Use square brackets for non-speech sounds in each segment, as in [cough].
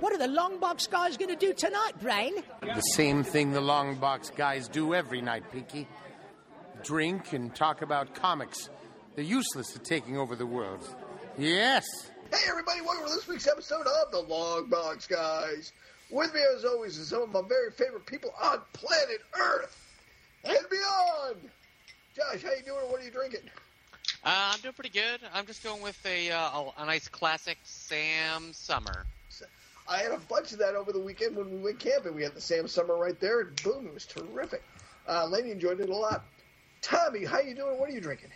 What are the long box guys going to do tonight, Brain? The same thing the long box guys do every night, Pinky. Drink and talk about comics. They're useless at taking over the world. Yes. Hey, everybody, welcome to this week's episode of The Long Box Guys. With me, as always, is some of my very favorite people on planet Earth and beyond. Josh, how you doing? What are you drinking? Uh, I'm doing pretty good. I'm just going with a, uh, a, a nice classic Sam Summer. I had a bunch of that over the weekend when we went camping. We had the Sam Summer right there, and boom, it was terrific. Uh, enjoyed it a lot. Tommy, how you doing? What are you drinking?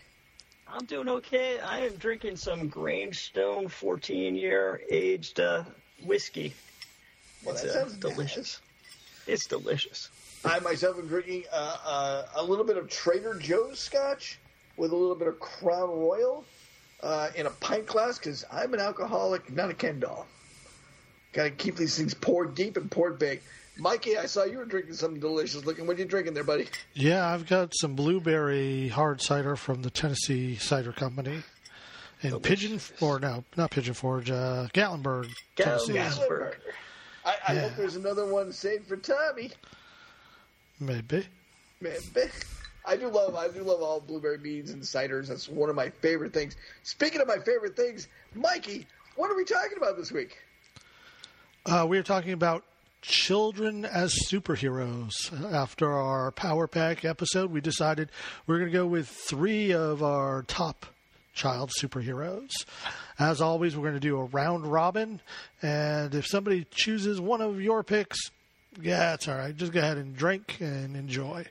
I'm doing okay. I am drinking some Grangestone 14 year aged uh, whiskey. Well, it's that uh, sounds delicious. It's delicious. I myself am drinking uh, uh, a little bit of Trader Joe's scotch with a little bit of Crown Royal uh, in a pint glass because I'm an alcoholic, not a Ken doll. Got to keep these things poured deep and poured big. Mikey, I saw you were drinking something delicious looking. What are you drinking there, buddy? Yeah, I've got some blueberry hard cider from the Tennessee Cider Company. And Pigeon, or no, not Pigeon Forge, uh, Gatlinburg, Tennessee. Gatlinburg. I, I Yeah. hope there's another one saved for Tommy. Maybe. Man, I do love I do love all blueberry beans and ciders. That's one of my favorite things. Speaking of my favorite things, Mikey, what are we talking about this week? Uh, we are talking about children as superheroes. After our Power Pack episode, we decided we're going to go with three of our top child superheroes. As always, we're going to do a round robin, and if somebody chooses one of your picks, yeah, it's all right. Just go ahead and drink and enjoy.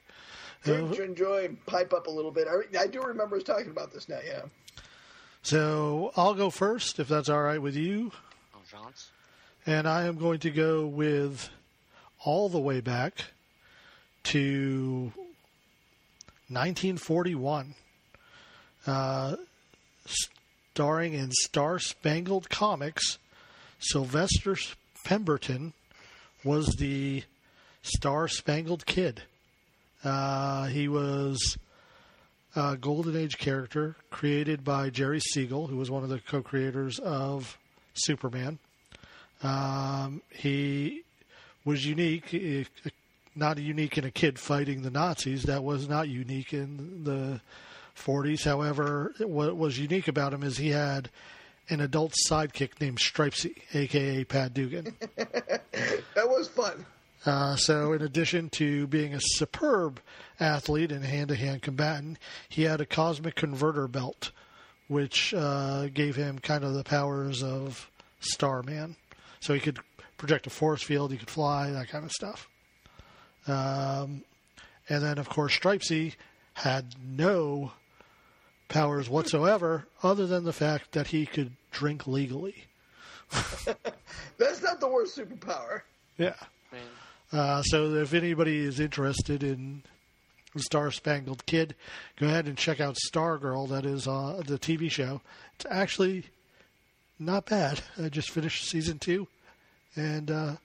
Drink, enjoy, and pipe up a little bit. I, I do remember us talking about this now. Yeah. So I'll go first, if that's all right with you. Oh, Jean's. And I am going to go with all the way back to 1941, uh, starring in Star Spangled Comics. Sylvester Pemberton was the Star Spangled Kid. Uh, he was a Golden Age character created by Jerry Siegel, who was one of the co creators of Superman. Um, he was unique, eh, not unique in a kid fighting the Nazis. That was not unique in the 40s. However, what was unique about him is he had an adult sidekick named Stripesy, aka Pat Dugan. [laughs] That was fun. Uh, so, in addition to being a superb athlete and hand to hand combatant, he had a cosmic converter belt, which uh, gave him kind of the powers of Starman. So, he could project a force field, he could fly, that kind of stuff. Um, and then, of course, Stripesy had no powers whatsoever other than the fact that he could drink legally. [laughs] That's not the worst superpower. Yeah. Uh, so if anybody is interested in Star Spangled Kid, go ahead and check out Stargirl. That is uh, the TV show. It's actually not bad. I just finished season two, and uh,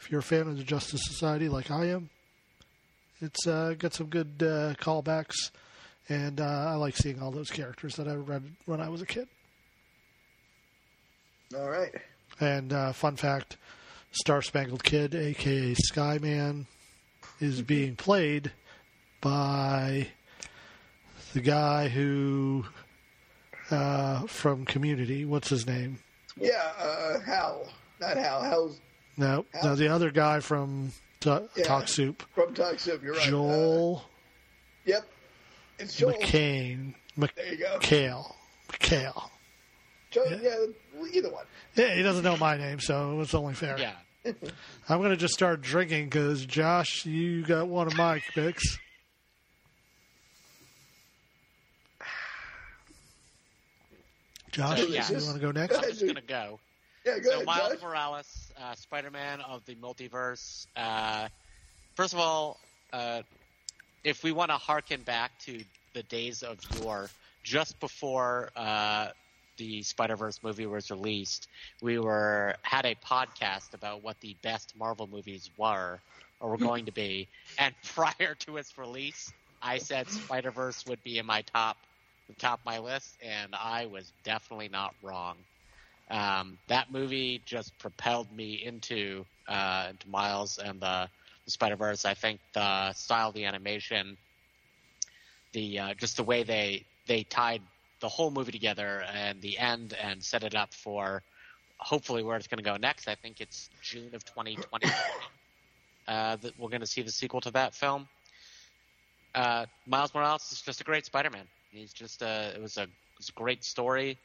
if you're a fan of the Justice Society like I am, it's uh, got some good uh, callbacks, and uh, I like seeing all those characters that I read when I was a kid. All right. And uh, fun fact: Star Spangled Kid, aka Skyman, is being played by the guy who uh, from Community. What's his name? Yeah, uh, Hal. Not Hal. Hal's No, no, the other guy from Ta- Yeah. Talk Soup. from Talk Soup. You're right. Uh, Joel yep. It's Joel. McCain. Mc- There you go. McHale. McHale. Joel, yeah. either one. Yeah, he doesn't know my name, so it's only fair. Yeah. [laughs] I'm going to just start drinking because, Josh, you got one of my picks. Josh, So, you want to go Go [laughs] next? I'm just gonna go. Yeah, go So ahead, Miles Josh. Morales, uh, Spider-Man of the multiverse. Uh, first of all, uh, if we want to harken back to the days of yore, just before uh, the Spider-Verse movie was released, we were had a podcast about what the best Marvel movies were or were going to be, and [laughs] prior to its release, I said Spider-Verse would be in my top, the top of my list, and I was definitely not wrong. Um, that movie just propelled me into uh, into Miles and the, the Spider Verse. I think the style of the animation, the uh, just the way they they tied the whole movie together and the end and set it up for hopefully where it's going to go next. I think it's June of 2020 uh, that we're going to see the sequel to that film. Uh, Miles Morales is just a great Spider-Man. He's just a, it was a, a great story.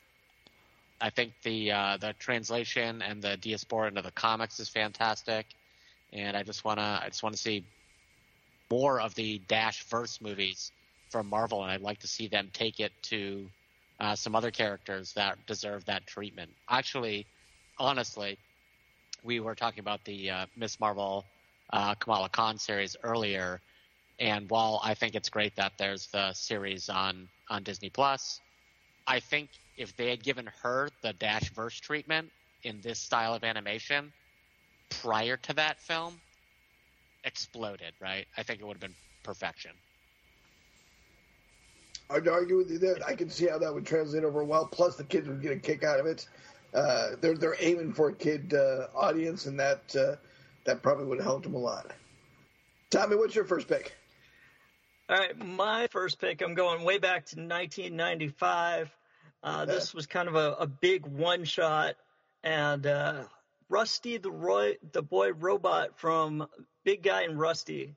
I think the uh, the translation and the diaspora into the comics is fantastic, and I just wanna I just want to see more of the Dash verse movies from Marvel, and I'd like to see them take it to uh, some other characters that deserve that treatment. Actually, honestly, we were talking about the uh, Miss Marvel uh, Kamala Khan series earlier, and while I think it's great that there's the series on on Disney Plus, I think if they had given her the Dash verse treatment in this style of animation prior to that film, exploded. Right? I think it would have been perfection. I'd argue with you there. I can see how that would translate over well. Plus, the kids would get a kick out of it. Uh, they're they're aiming for a kid uh, audience, and that uh, that probably would have helped them a lot. Tommy, what's your first pick? All right, my first pick. I'm going way back to 1995. Uh, this was kind of a, a big one shot, and uh, Rusty the Roy, the boy robot from Big Guy and Rusty,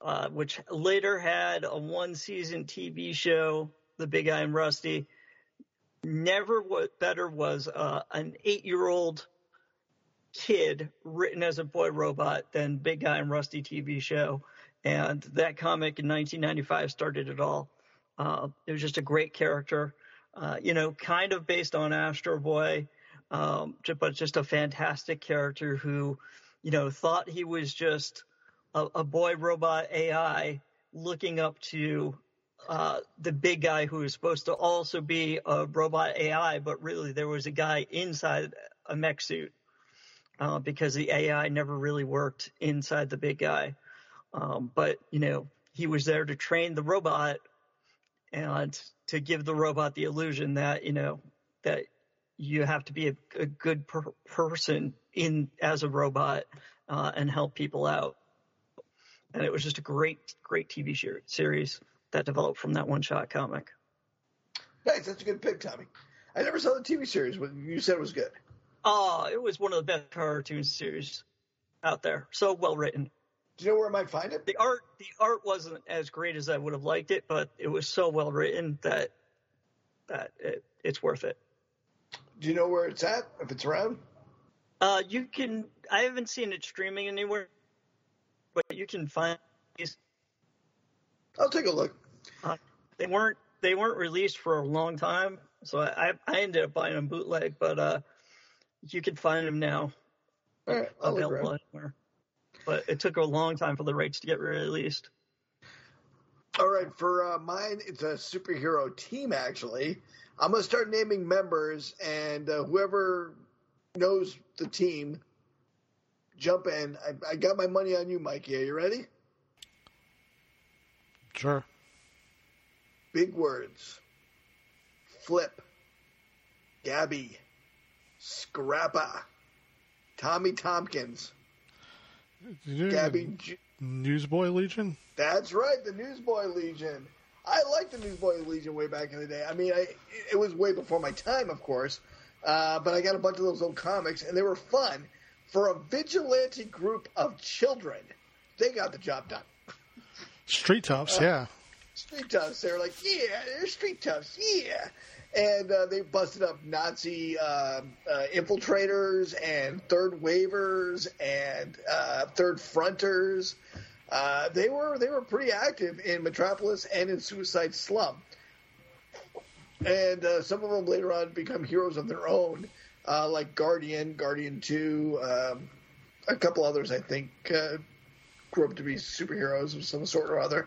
uh, which later had a one season TV show, The Big Guy and Rusty. Never what better was uh, an eight year old kid written as a boy robot than Big Guy and Rusty TV show. And that comic in 1995 started it all. Uh, it was just a great character, uh, you know, kind of based on Astro Boy, um, but just a fantastic character who, you know, thought he was just a, a boy robot AI looking up to uh, the big guy who was supposed to also be a robot AI, but really there was a guy inside a mech suit uh, because the AI never really worked inside the big guy. Um, but you know, he was there to train the robot and to give the robot the illusion that you know that you have to be a, a good per- person in as a robot uh, and help people out. And it was just a great, great TV series that developed from that one-shot comic. Nice, that's a good pick, Tommy. I never saw the TV series, but you said it was good. Oh, it was one of the best cartoon series out there. So well written. Do you know where I might find it? The art, the art wasn't as great as I would have liked it, but it was so well written that that it, it's worth it. Do you know where it's at? If it's around? Uh, you can. I haven't seen it streaming anywhere, but you can find these. I'll take a look. Uh, they weren't they weren't released for a long time, so I I ended up buying them bootleg, but uh, you can find them now. All right, I'll available anywhere. But it took a long time for the rights to get released. All right, for uh, mine, it's a superhero team. Actually, I'm gonna start naming members, and uh, whoever knows the team, jump in. I, I got my money on you, Mikey. Are you ready? Sure. Big words. Flip. Gabby. Scrapper. Tommy Tompkins. Gabby. Newsboy Legion? That's right, the Newsboy Legion. I liked the Newsboy Legion way back in the day. I mean, I, it was way before my time, of course, uh, but I got a bunch of those old comics, and they were fun. For a vigilante group of children, they got the job done. Street Toughs, yeah. Street toughs, they were like, yeah, they're street toughs, yeah. And uh, they busted up Nazi uh, uh, infiltrators and third waivers and uh, third fronters. Uh, they were they were pretty active in Metropolis and in Suicide Slum. And uh, some of them later on become heroes of their own, like Guardian, Guardian Two, um, a couple others I think grew up to be superheroes of some sort or other.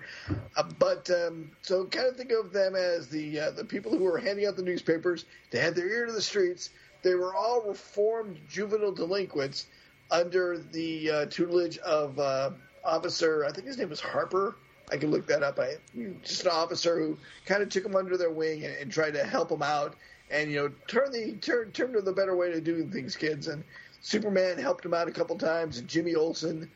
Uh, but um, so kind of think of them as the uh, the people who were handing out the newspapers. They had their ear to the streets. They were all reformed juvenile delinquents under the uh, tutelage of uh, officer. I think his name was Harper. I can look that up. I just an officer who kind of took them under their wing and, and tried to help them out and you know turn the turn turn to the better way to do things, kids. And Superman helped him out a couple times, and Jimmy Olsen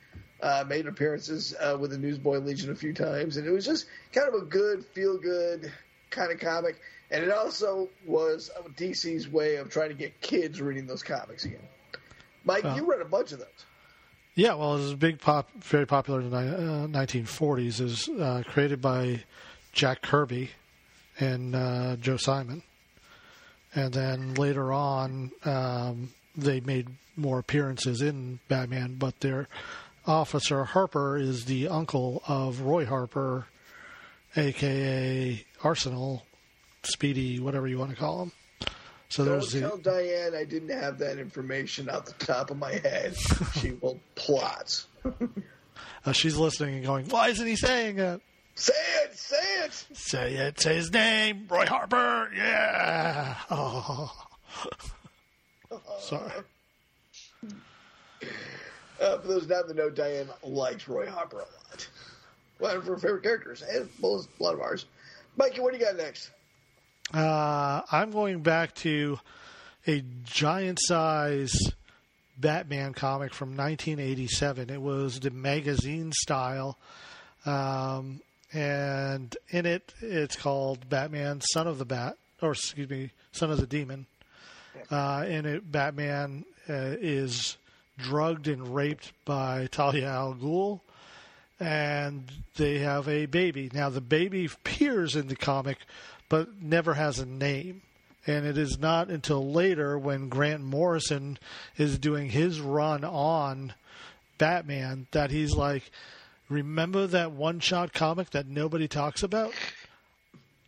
uh, made appearances uh, with the Newsboy Legion a few times, and it was just kind of a good, feel good kind of comic. And it also was DC's way of trying to get kids reading those comics again. Mike, Well- you read a bunch of those. Yeah, well, it was a big pop, very popular in the uh, 1940s. It was uh, created by Jack Kirby and uh, Joe Simon, and then later on um, they made more appearances in Batman. But their Officer Harper is the uncle of Roy Harper, aka Arsenal, Speedy, whatever you want to call him. So Don't there's the tell Diane I didn't have that information out the top of my head. [laughs] she will plot. uh, she's listening and going, "Why isn't he saying it?" Say it, say it. Say it. Say his name. Roy Harper. Yeah. Oh. Sorry. [laughs] Uh, for those not in the know, Diane likes Roy Harper a lot. One of her favorite characters, and well, a lot of ours. Mikey, what do you got next? Uh, I'm going back to a giant size Batman comic from 1987. It was the magazine style. Um, and in it, it's called Batman, Son of the Bat, or excuse me, Son of the Demon. Uh, in it, Batman uh, is drugged and raped by Talia al Ghul, and they have a baby. Now, the baby appears in the comic, but never has a name. And it is not until later when Grant Morrison is doing his run on Batman that he's like, Remember that one shot comic that nobody talks about?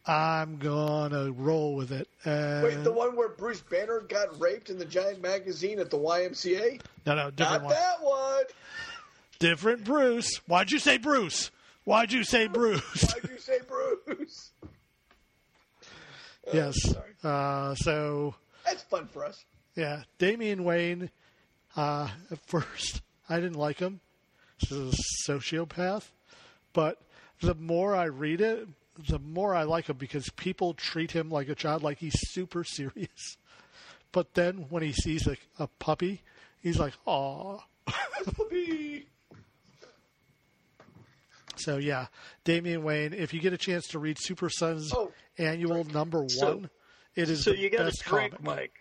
I'm gonna roll with it. And Wait, the one where Bruce Banner got raped in the giant magazine at the YMCA? no, no, different Not one. that one. Different Bruce. Why'd you say Bruce? Why'd you say Bruce? [laughs] Why'd you say Bruce? [laughs] yes. sorry. Uh, so That's fun for us. Yeah, Damian Wayne. Uh, at first, I didn't like him. This is a sociopath, but the more I read it, the more I like him because people treat him like a child, like he's super [laughs] serious. But then when he sees a, a puppy, he's like, "Aw." [laughs] Puppy. So yeah, Damian Wayne. If you get a chance to read Super Sons Oh, Annual Number One, So- it is So you got to best drink, comic. Mike,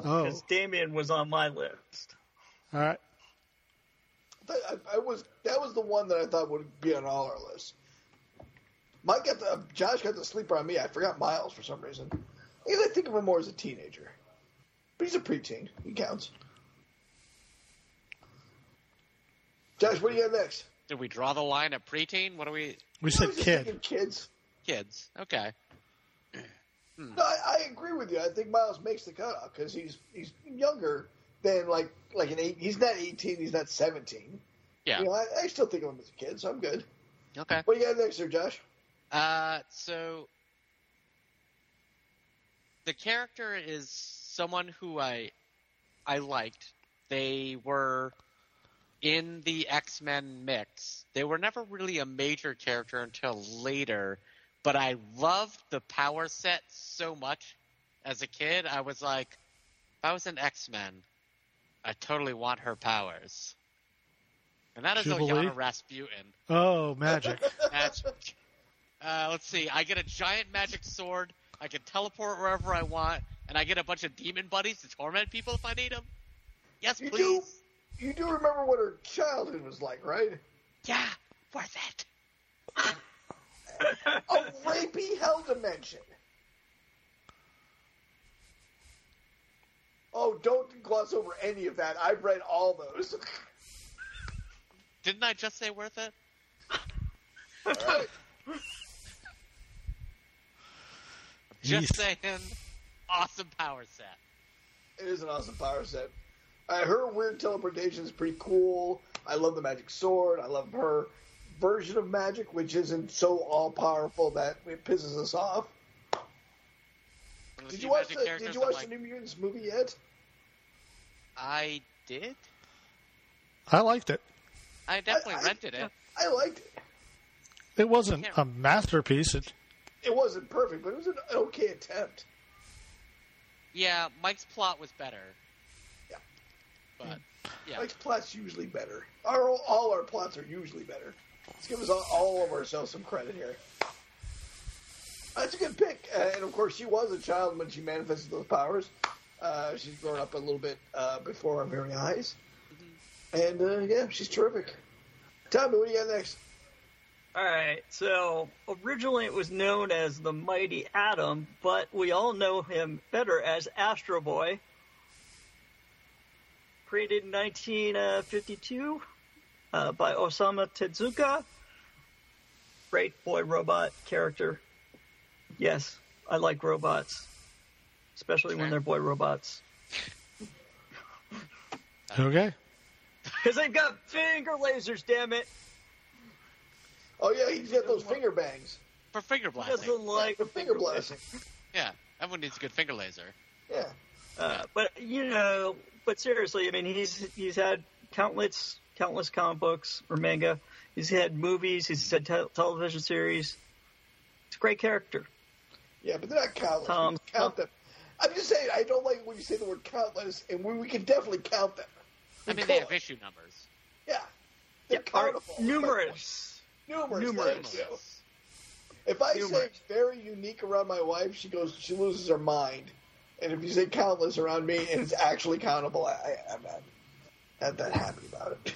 Oh, because Damian was on my list. all right. I, I was that was the one that I thought would be on all our lists. Mike got the Josh got the sleeper on me. I forgot Miles for some reason. Because I think of him more as a teenager, but he's a preteen. He counts. Josh, what do you got next? Did we draw the line at preteen? What are we? We said was kid. kids. Kids. Okay. Hmm. No, I, I agree with you. I think Miles makes the cutoff because he's he's younger than like like an eight. He's not eighteen. He's not seventeen. Yeah. You know, I, I still think of him as a kid, so I'm good. Okay. What do you got next, there, Josh? Uh, so the character is someone who I I liked. They were in the X Men mix. They were never really a major character until later, but I loved the power set so much as a kid. I was like, if I was an X Men, I totally want her powers. And that is Jubilee? Illyana Rasputin. Oh, magic. [laughs] Magic. Uh, let's see. I get a giant magic sword. I can teleport wherever I want, and I get a bunch of demon buddies to torment people if I need them. Yes, You please. do. You do remember what her childhood was like, right? Yeah, worth it. [laughs] A rapey hell dimension. Oh, don't gloss over any of that. I've read all those. Didn't I just say worth it? [laughs] All right. Just saying. Awesome power set. It is an awesome power set. Uh, her weird teleportation is pretty cool. I love the magic sword. I love her version of magic, which isn't so all powerful that it pisses us off. One of the Did you watch the Did you watch like, the New Mutants movie yet? I did. I liked it. I definitely I- rented it. I liked it. It wasn't a masterpiece. It, It wasn't perfect, but it was an okay attempt. Yeah, Mike's plot was better. Yeah. But yeah, Mike's plot's usually better. Our all our plots are usually better. Let's give us all, all of ourselves some credit here. That's a good pick, uh, and of course, she was a child when she manifested those powers. Uh, she's grown up a little bit uh, before our very eyes, and uh, yeah, she's terrific. Tommy, what do you got next? All right, so originally it was known as the Mighty Atom, but we all know him better as Astro Boy. Created in 1952 uh, by Osamu Tezuka. Great boy robot character. Yes, I like robots, especially when they're boy robots. Okay. [laughs] Because they've got finger lasers, damn it! Oh yeah, he's got those finger bangs, for finger He blasting. doesn't like the finger blasting. [laughs] Yeah, everyone needs a good finger laser. Yeah, Uh, but you know, but seriously, I mean, he's he's had countless countless comic books or manga. He's had movies. He's had te- television series. He's a great character. yeah, but they're not countless. Tom- we can count them. I'm just saying, I don't like when you say the word countless, and we, we can definitely count them. I mean, they have could. issue numbers. Yeah, they're Yeah, are countable. numerous. Numerous. Numerous. Thank you. If I say very unique around my wife, she goes, she loses her mind. And if you say countless around me and it's actually countable, I, I, I'm not, not that happy about it.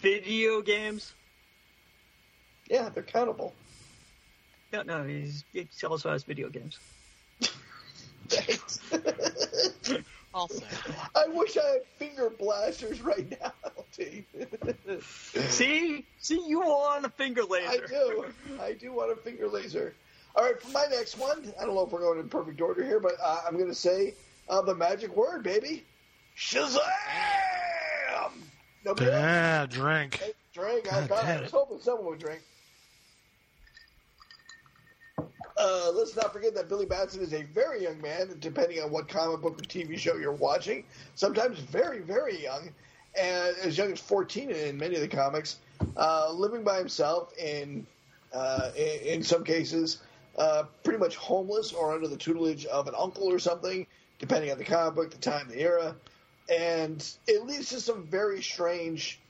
Video games. yeah, they're countable. No, no, he's, he also has video games. [laughs] Thanks. [laughs] Also, [laughs] I wish I had finger blasters right now, [laughs] LT. See, see, you want a finger laser. I do. I do want a finger laser. All right, for my next one, I don't know if we're going in perfect order here, but uh, I'm going to say uh, the magic word, baby. Shazam! Nobody else? Drink. Hey, drink. I, God I was hoping someone would drink. Uh, let's not forget that Billy Batson is a very young man, depending on what comic book or TV show you're watching. Sometimes very, very young, and as young as 14 in many of the comics, uh, living by himself in, uh, in, in some cases, uh, pretty much homeless or under the tutelage of an uncle or something, depending on the comic book, the time, the era. And it leads to some very strange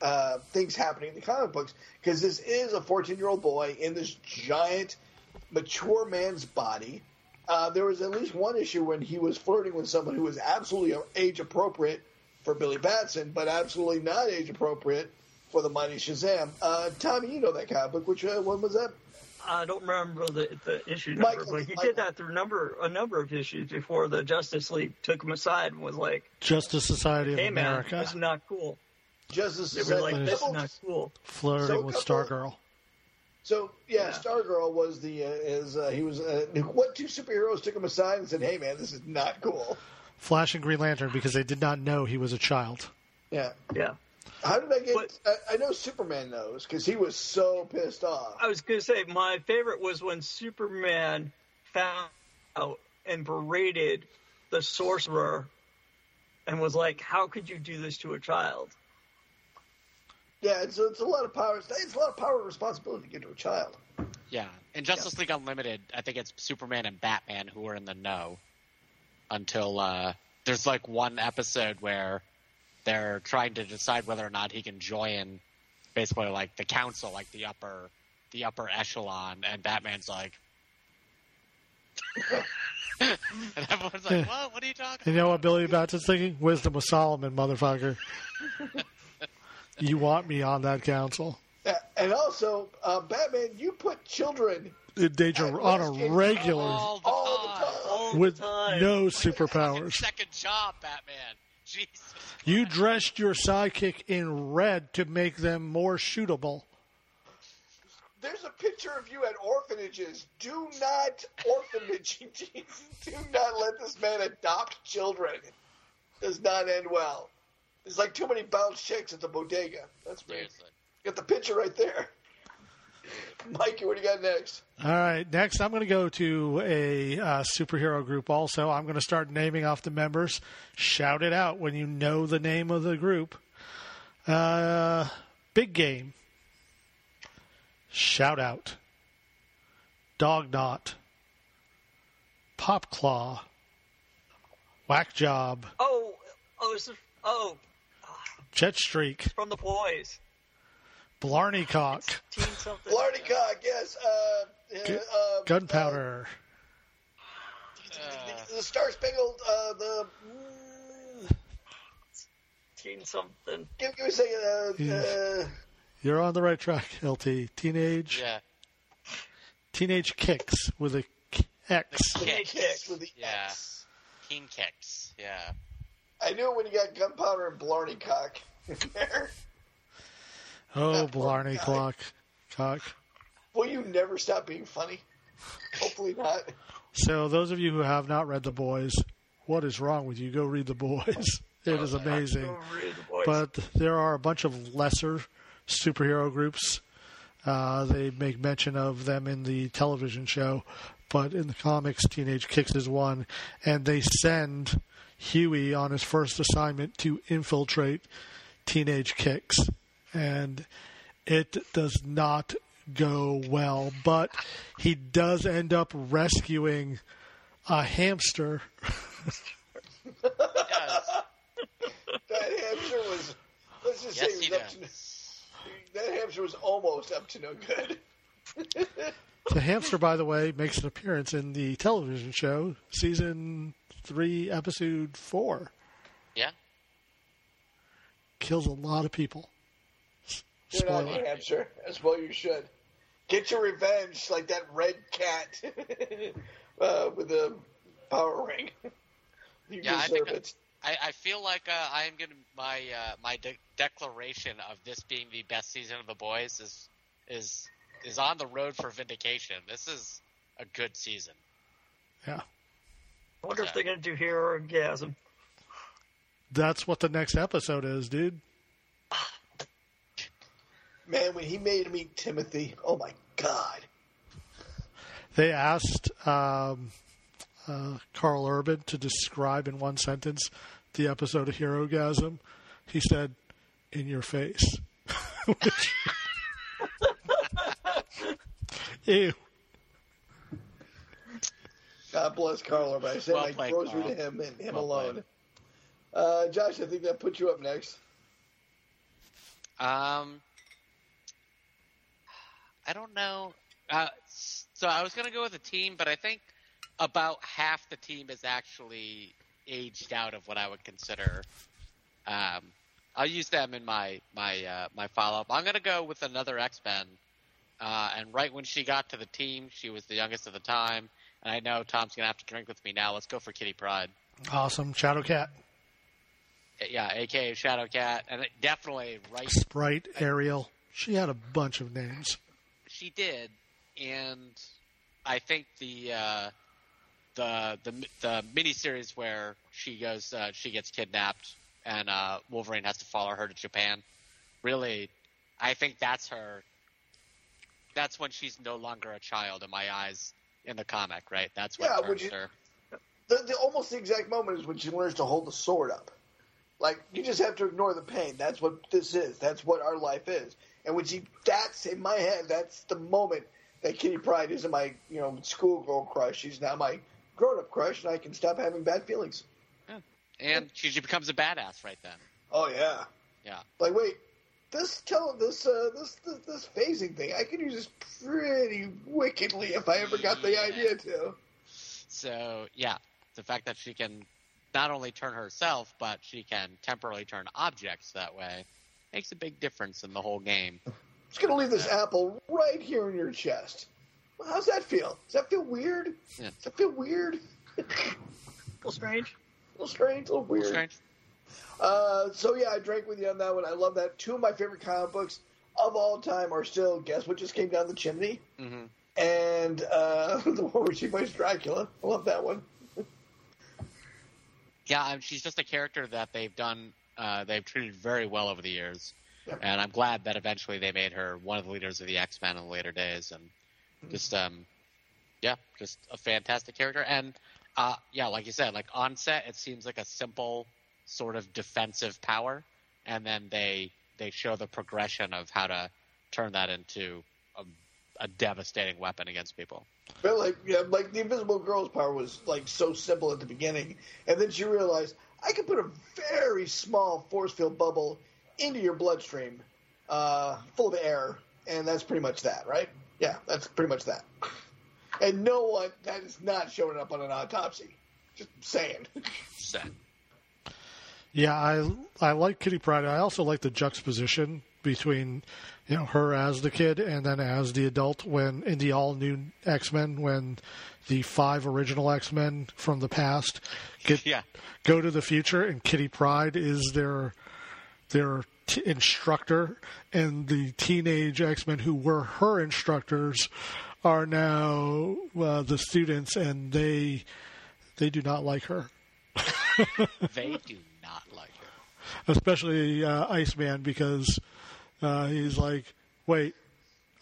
uh, things happening in the comic books because this is a 14 year old boy in this giant, mature man's body. Uh, there was at least one issue when he was flirting with someone who was absolutely age appropriate for Billy Batson, but absolutely not age appropriate for the mighty Shazam. Uh, Tommy, you know that comic book. Which uh, one was that? I don't remember the, the issue number, Michael- but he Michael. did that through number a number of issues before the Justice League took him aside and was like, Justice Society of "Hey man, America that's not cool." Justice They were like, Society. "This is not cool." flirting So with couple- Stargirl. So yeah, Yeah. Stargirl was the uh, is uh, he was uh, what two superheroes took him aside and said, "Hey man, this is not cool." Flash and Green Lantern because they did not know he was a child. Yeah. Yeah. How did I get? But- I, I know Superman knows because he was so pissed off. I was going to say my favorite was when Superman found out and berated the sorcerer and was like, "How could you do this to a child?" Yeah, it's, it's a lot of power. It's a lot of power and responsibility to give to a child. yeah. In Justice League Unlimited, I think it's Superman and Batman who are in the know until uh, there's like one episode where they're trying to decide whether or not he can join basically like the council, like the upper the upper echelon, and Batman's like. [laughs] [laughs] and everyone's like, "What? What are you talking?" About? You know what Billy Batson's thinking? Wisdom of Solomon, motherfucker. [laughs] you want me on that council. And also, uh, Batman, you put children In danger on a regular All the all the time. time. All the with time. no superpowers. Second job, Batman. Jesus. You dressed your sidekick in red to make them more shootable. There's a picture of you at orphanages. Do not orphanage. [laughs] Do not let this man adopt children. Does not end well. There's like too many bounce chicks at the bodega. That's me. Seriously. Got the picture right there. Mikey, what do you got next? All right, next I'm going to go to a uh, superhero group also. I'm going to start naming off the members. Shout it out when you know the name of the group. Uh, Big Game. Shout out. Dog Knot. Pop Claw, Whack Job, Oh, oh, is, oh, Jet Streak, from the boys. Blarney Cock, Teen something. Blarney Cock, yes. Uh, uh, Gu- uh, Gunpowder, Uh, the Star Spangled. Uh, the. mm, Teen something. Give, give me a second. Uh, Yeah. uh, You're on the right track, LT. Teenage Yeah. Teenage Kix with a K- X. Kicks. Kicks with the Yeah. X. King kicks. Yeah. I knew it when you got Gunpowder and Blarney Cock in there. [laughs] Oh, Blarney. Clock. Cock. Will you never stop being funny? Hopefully not. So, those of you who have not read The Boys, what is wrong with you? Go read The Boys. [laughs] It is amazing. Go read the boys. But there are a bunch of lesser superhero groups. Uh, they make mention of them in the television show, but in the comics, Teenage Kix is one, and they send Huey on his first assignment to infiltrate Teenage Kix, and it does not go well. But he does end up rescuing a hamster. That hamster was. Let's just yes, say he it was up to. That hamster was almost up to no good. The hamster, by the way, makes an appearance in the television show, season three, episode four. Yeah. Kills a lot of people. S- You're not Spoiler. a as well you should. Get your revenge like that red cat [laughs] uh, with the power ring. [laughs] You Yeah, I think it. I, I feel like uh, I am gonna my uh, my de- declaration of this being the best season of the boys is is is on the road for vindication. This is a good season. Yeah. I wonder if they're going to do Hero Orgasm. That's what the next episode is, dude. Man, when he made me Timothy, oh my god. They asked um, uh, Karl Urban to describe in one sentence the episode of Herogasm. He said, "In your face." [laughs] Which- [laughs] Ew. God bless Carlo, but I sent Well my played, grocery Karl. to him and him Well alone. Uh, Josh, I think that puts you up next. Um, I don't know. Uh, so I was gonna go with a team, but I think about half the team is actually aged out of what I would consider. Um, I'll use them in my my uh, my follow up. I'm gonna go with another X Men. Uh, and right when she got to the team, she was the youngest at the time. And I know Tom's gonna have to drink with me now. Let's go for Kitty Pryde. Awesome. Shadow Cat, Yeah, aka Shadow Cat, and it definitely right Sprite, Ariel. She had a bunch of names. she did, and I think the uh, the the the miniseries where she goes, uh, she gets kidnapped, and uh, Wolverine has to follow her to Japan. Really, I think that's her. That's when she's no longer a child in my eyes in the comic, right? That's what Yeah, turns would you- her. The, the almost the exact moment is when she learns to hold the sword up. Like you just have to ignore the pain. That's what this is. That's what our life is. And when she, that's in my head. That's the moment that Kitty Pryde isn't my you know schoolgirl crush. She's now my grown up crush, and I can stop having bad feelings. And she, she becomes a badass right then. Oh yeah. Yeah. Like wait, this tell this uh this, this this phasing thing. I could use this pretty wickedly if I ever got the idea to. So yeah, the fact that she can not only turn herself, but she can temporarily turn objects that way makes a big difference in the whole game. just gonna leave this apple right here in your chest. Well, how's that feel? Does that feel weird? Yeah. Does that feel weird? [laughs] a little strange. A little strange, a little weird. Strange. Uh, so yeah, I drank with you on that one. I love that. Two of my favorite comic books of all time are still Guess What Just Came Down the Chimney hmm and uh, [laughs] the one where she fights Dracula. I love that one. [laughs] Yeah, she's just a character that they've done. Uh, they've treated very well over the years, Yep. and I'm glad that eventually they made her one of the leaders of the X Men in the later days, and just um, yeah, just a fantastic character. And uh, yeah, like you said, like on set, it seems like a simple sort of defensive power, and then they they show the progression of how to turn that into a, a devastating weapon against people. But like, yeah, like the Invisible Girl's power was like so simple at the beginning, and then she realized I could put a very small force field bubble into your bloodstream, uh, full of air, and that's pretty much that, right? Yeah, that's pretty much that. And no one that is not showing up on an autopsy. Just saying. Set. Yeah, I I like Kitty Pryde. I also like the juxtaposition between you know her as the kid and then as the adult when in the all new X Men when the five original X Men from the past get [laughs] Yeah. go to the future and Kitty Pryde is their their t- instructor and the teenage X Men who were her instructors are now uh, the students and they they do not like her. [laughs] They do not like her. especially uh, Iceman because uh, he's like, "Wait,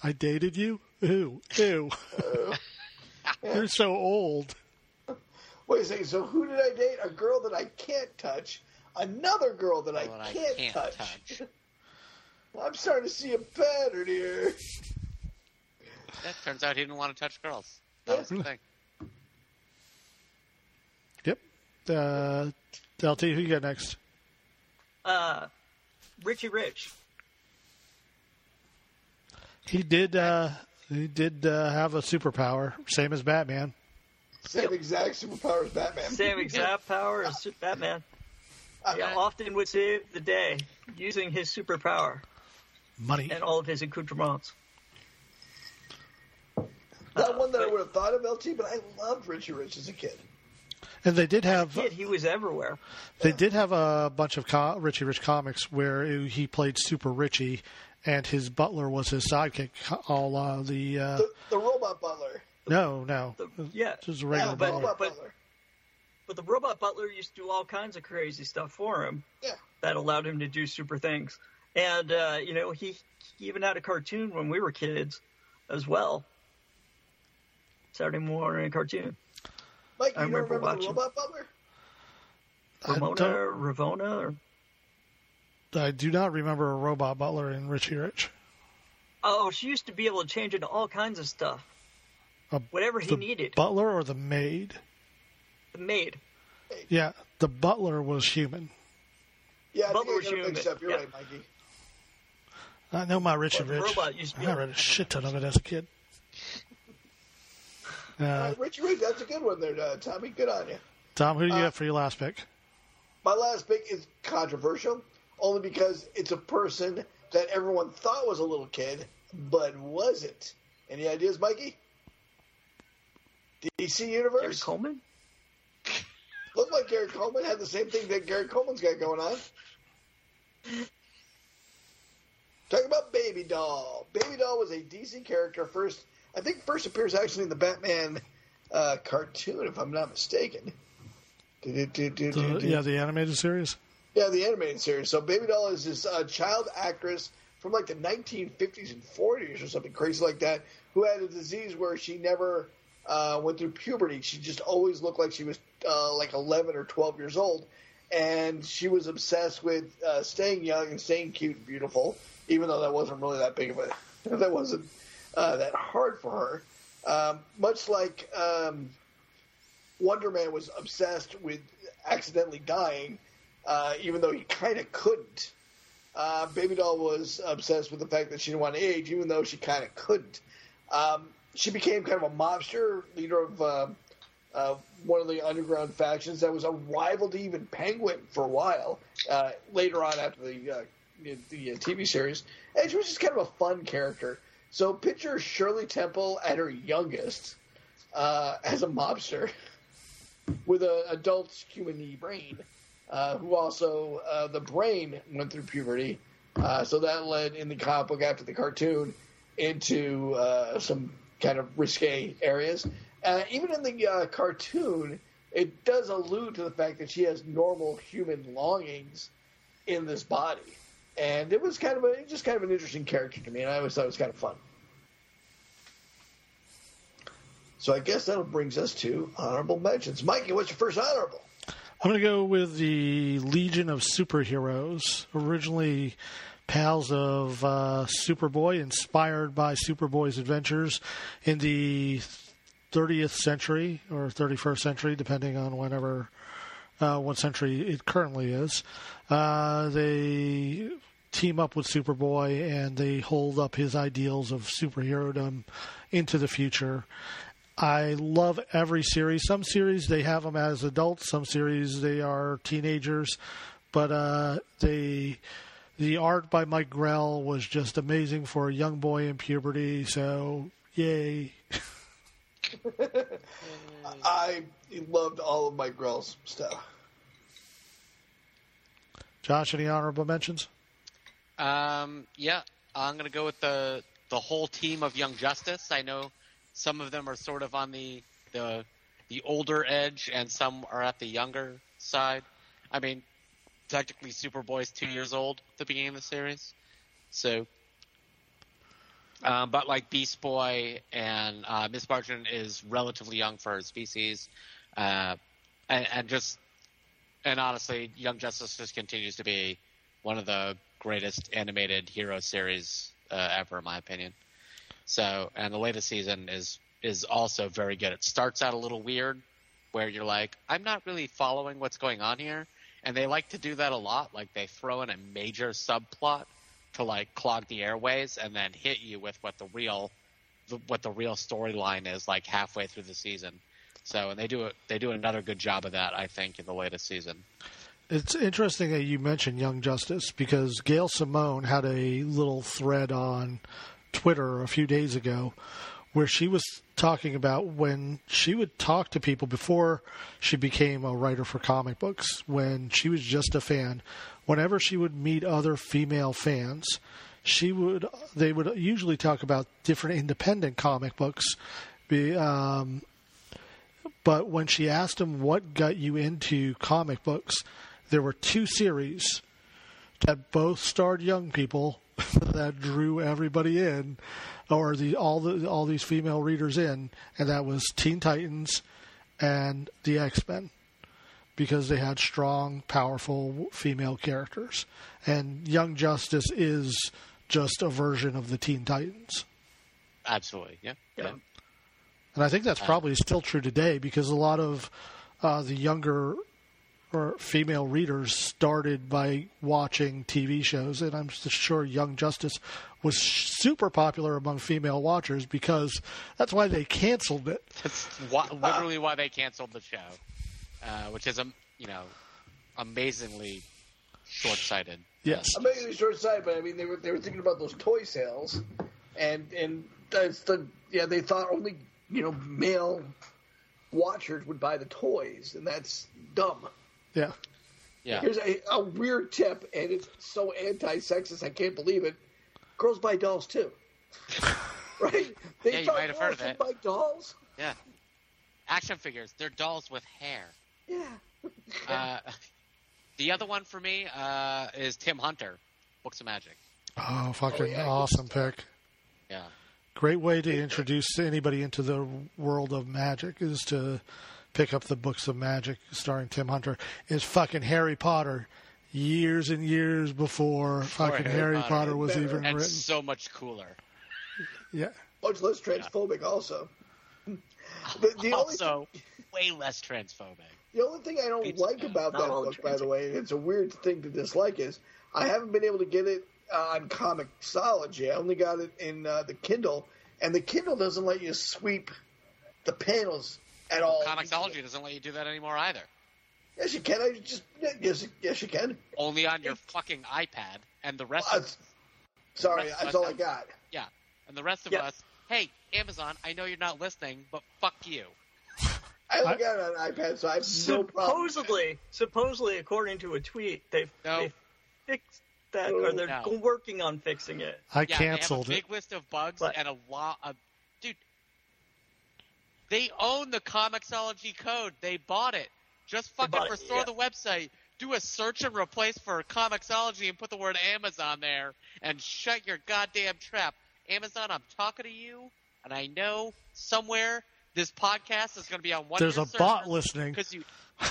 I dated you? Ew, ew, [laughs] you're so old." Wait a second. So who did I date? A girl that I can't touch. Another girl that I Girl that I can't, can't touch. touch. [laughs] I'm starting to see a pattern here. That turns out he didn't want to touch girls. That was the thing. Yep. Uh, LT, who you got next? Uh, Richie Rich. He did. Uh, he did uh, have a superpower, same as Batman. Same exact superpower as Batman. Same [laughs] exact power as Batman. Uh, Yeah, [laughs] often would save the day using his superpower Money. and all of his accoutrements. Not one that I would have thought of LT, but I loved Richie Rich as a kid. And they did have Kid, he was everywhere. they did have a bunch of co- Richie Rich comics where he played Super Richie, and his butler was his sidekick. All uh, the uh, The, the robot butler. no, no, The, yeah, just a regular Yeah, but- butler. robot but- butler. but the robot butler used to do all kinds of crazy stuff for him Yeah. that allowed him to do super things. And uh, you know, he, he even had a cartoon when we were kids as well. Saturday morning cartoon. Mike, I you don't remember remember the watching. robot butler? Ramona, don't- or Ravona, or I do not remember a robot butler in Richie Rich. oh, she used to be able to change into all kinds of stuff, A- whatever he the needed. butler or the maid? the maid. Yeah, the butler was human. Yeah, I Butler was got it mixed human, up. You're yeah. right, Mikey. I know my Richie Rich. robot used to be I read a shit ton of it as a kid. All Uh, right, Richie Rich, that's a good one there, uh, Tommy. Good on you. Tom, who do you Uh, got for your last pick? My last pick is controversial, only because it's a person that everyone thought was a little kid, but wasn't. Any ideas, Mikey? DC Universe? Gary Coleman. [laughs] Looked like Gary Coleman had the same thing that Gary Coleman's got going on. Talking about Baby Doll. Baby Doll was a DC character first. I think first appears actually in the Batman uh, cartoon, if I'm not mistaken. The, yeah, the animated series. Yeah, the animated series. So Baby Doll is this uh, child actress from like the 1950s and 40s or something crazy like that, who had a disease where she never uh, went through puberty. She just always looked like she was uh, like 11 or 12 years old, and she was obsessed with uh, staying young and staying cute and beautiful, even though that wasn't really that big of a [laughs] that wasn't uh, that hard for her. Um, much like um, Wonder Man was obsessed with accidentally dying, uh, even though he kind of couldn't. Uh, Baby Doll was obsessed with the fact that she didn't want to age, even though she kind of couldn't. Um, she became kind of a mobster, leader of uh, uh, one of the underground factions that was a rival to even Penguin for a while. Uh, later on, after the uh, the, the TV series, and she was just kind of a fun character. So picture Shirley Temple at her youngest uh, as a mobster with an adult human brain, uh, who also uh, the brain went through puberty. Uh, so that led in the comic book after the cartoon into uh, some kind of risque areas. Uh, even in the cartoon, it does allude to the fact that she has normal human longings in this body, and it was kind of a just kind of an interesting character to me, and I always thought it was kind of fun. So I guess that brings us to honorable mentions. Mikey, what's your first honorable? I'm going to go with the Legion of Superheroes, originally pals of uh, Superboy, inspired by Superboy's adventures in the 30th century or 31st century, depending on whenever uh, what century it currently is. Uh, they team up with Superboy and they hold up his ideals of superherodom into the future. I love every series. Some series they have them as adults, some series they are teenagers, but uh, they the art by Mike Grell was just amazing for a young boy in puberty. So yay! I loved all of Mike Grell's stuff. Josh, any honorable mentions? Um, yeah, I'm gonna go with the the whole team of Young Justice. I know some of them are sort of on the the the older edge, and some are at the younger side. I mean, technically, Superboy's two years old at the beginning of the series, so. Um, but like Beast Boy and uh, Miss Martian is relatively young for her species, uh, and, and just and honestly, Young Justice just continues to be one of the greatest animated hero series uh, ever, in my opinion. So, and the latest season is is also very good. It starts out a little weird, where you're like, I'm not really following what's going on here, and they like to do that a lot. Like they throw in a major subplot to like clog the airways, and then hit you with what the real the, what the real storyline is like halfway through the season. So, and they do it. They do another good job of that, I think, in the latest season. It's interesting that you mentioned Young Justice because Gail Simone had a little thread on Twitter a few days ago where she was talking about when she would talk to people before she became a writer for comic books, when she was just a fan, whenever she would meet other female fans, she would they would usually talk about different independent comic books. Be, um, but when she asked him what got you into comic books, there were two series that both starred young people [laughs] that drew everybody in, or the all the all these female readers in, and that was Teen Titans and the X Men, because they had strong, powerful female characters, and Young Justice is just a version of the Teen Titans. Absolutely, yeah, yeah. And I think that's probably still true today because a lot of uh, the younger or female readers started by watching TV shows, and I'm sure Young Justice was super popular among female watchers because that's why they canceled it. That's why, literally why they canceled the show, uh, which is um, you know amazingly short-sighted. Yes, amazingly short-sighted. But I mean, they were they were thinking about those toy sales, and and that's the yeah they thought only you know male watchers would buy the toys, and that's dumb. Yeah. Yeah. Here's a, a weird tip, and it's so anti-sexist, I can't believe it. Girls buy dolls too, [laughs] right? They Yeah, you might have heard of it. Buy dolls. Yeah. Action figures. They're dolls with hair. Yeah. [laughs] Uh, the other one for me uh, is Tim Hunter, Books of Magic. Oh, fucking Oh, yeah, awesome pick. Yeah. Great way to introduce anybody into the world of magic is to pick up the books of magic starring Tim Hunter. Is fucking Harry Potter years and years before fucking Harry Harry Potter. Potter was Better. even And written. so much cooler. Yeah. Much less transphobic, also. [laughs] The, the only also, way less transphobic. The only thing I don't It's like about that book, by the way, and it's a weird thing to dislike, is I haven't been able to get it uh, on Comixology. I only got it in uh, the Kindle, and the Kindle doesn't let you sweep the panels at all. Comixology doesn't let you do that anymore either. Yes, you can. I just yes, yes, you can. Only on your fucking iPad, and the rest Uh, of sorry, Rest that's us all I got. yeah, and the rest of Yeah. us. Hey, Amazon, I know you're not listening, but fuck you. I only got it on iPad, so I have no problem. supposedly, supposedly, according to a tweet, they No. they fixed that, or they're No. working on fixing it. I Yeah, canceled they have a it. big list of bugs But- and a lot of dude. They own the Comixology code. They bought it. Just fucking it, restore yeah. the website. Do a search and replace for Comixology and put the word Amazon there and shut your goddamn trap. Amazon, I'm talking to you, and I know somewhere this podcast is going to be on one. There's a bot listening. because you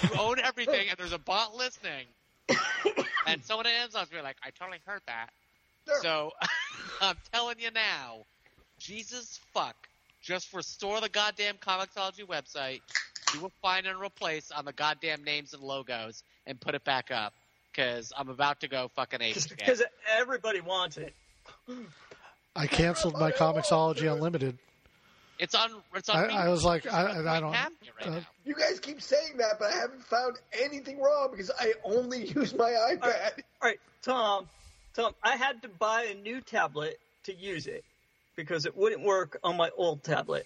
you own everything, and there's a bot listening. [coughs] and someone at Amazon's going to be like, I totally heard that. Sure. So [laughs] I'm telling you now, Jesus fuck, Just restore the goddamn Comixology website, You will find and replace on the goddamn names and logos, and put it back up. Because I'm about to go fucking ape again. Because everybody wants it. I canceled my Comixology Unlimited. It's on. It's on. I, I was like, I, I don't. right uh. You guys keep saying that, but I haven't found anything wrong because I only [laughs] use my iPad. All right, Tom. Tom, I had to buy a new tablet to use it because it wouldn't work on my old tablet.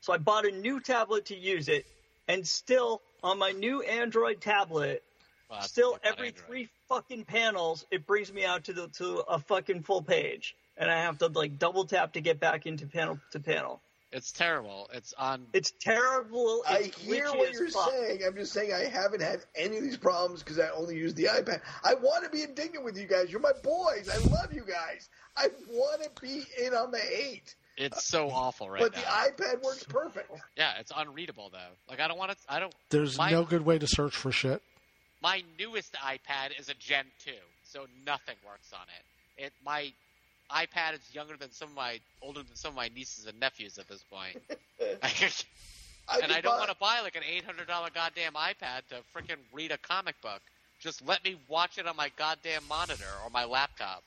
So I bought a new tablet to use it, and still on my new Android tablet, Well, still every Android. three fucking panels, it brings me out to the to a fucking full page, and I have to like double tap to get back into panel to panel. It's terrible. It's on. It's terrible. I hear what you're fuck. saying. I'm just saying I haven't had any of these problems because I only use the iPad. I want to be indignant with you guys. You're my boys. I love you guys. I want to be in on the hate. It's so awful right but now. the iPad works perfect. yeah, it's unreadable though. Like I don't want to. I don't. there's my, no good way to search for shit. My newest iPad is a Gen 2, so nothing works on it. It my iPad is younger than some of my older than some of my nieces and nephews at this point. [laughs] [laughs] And I don't bought- want to buy like an eight hundred dollar goddamn iPad to freaking read a comic book. Just let me watch it on my goddamn monitor or my laptop.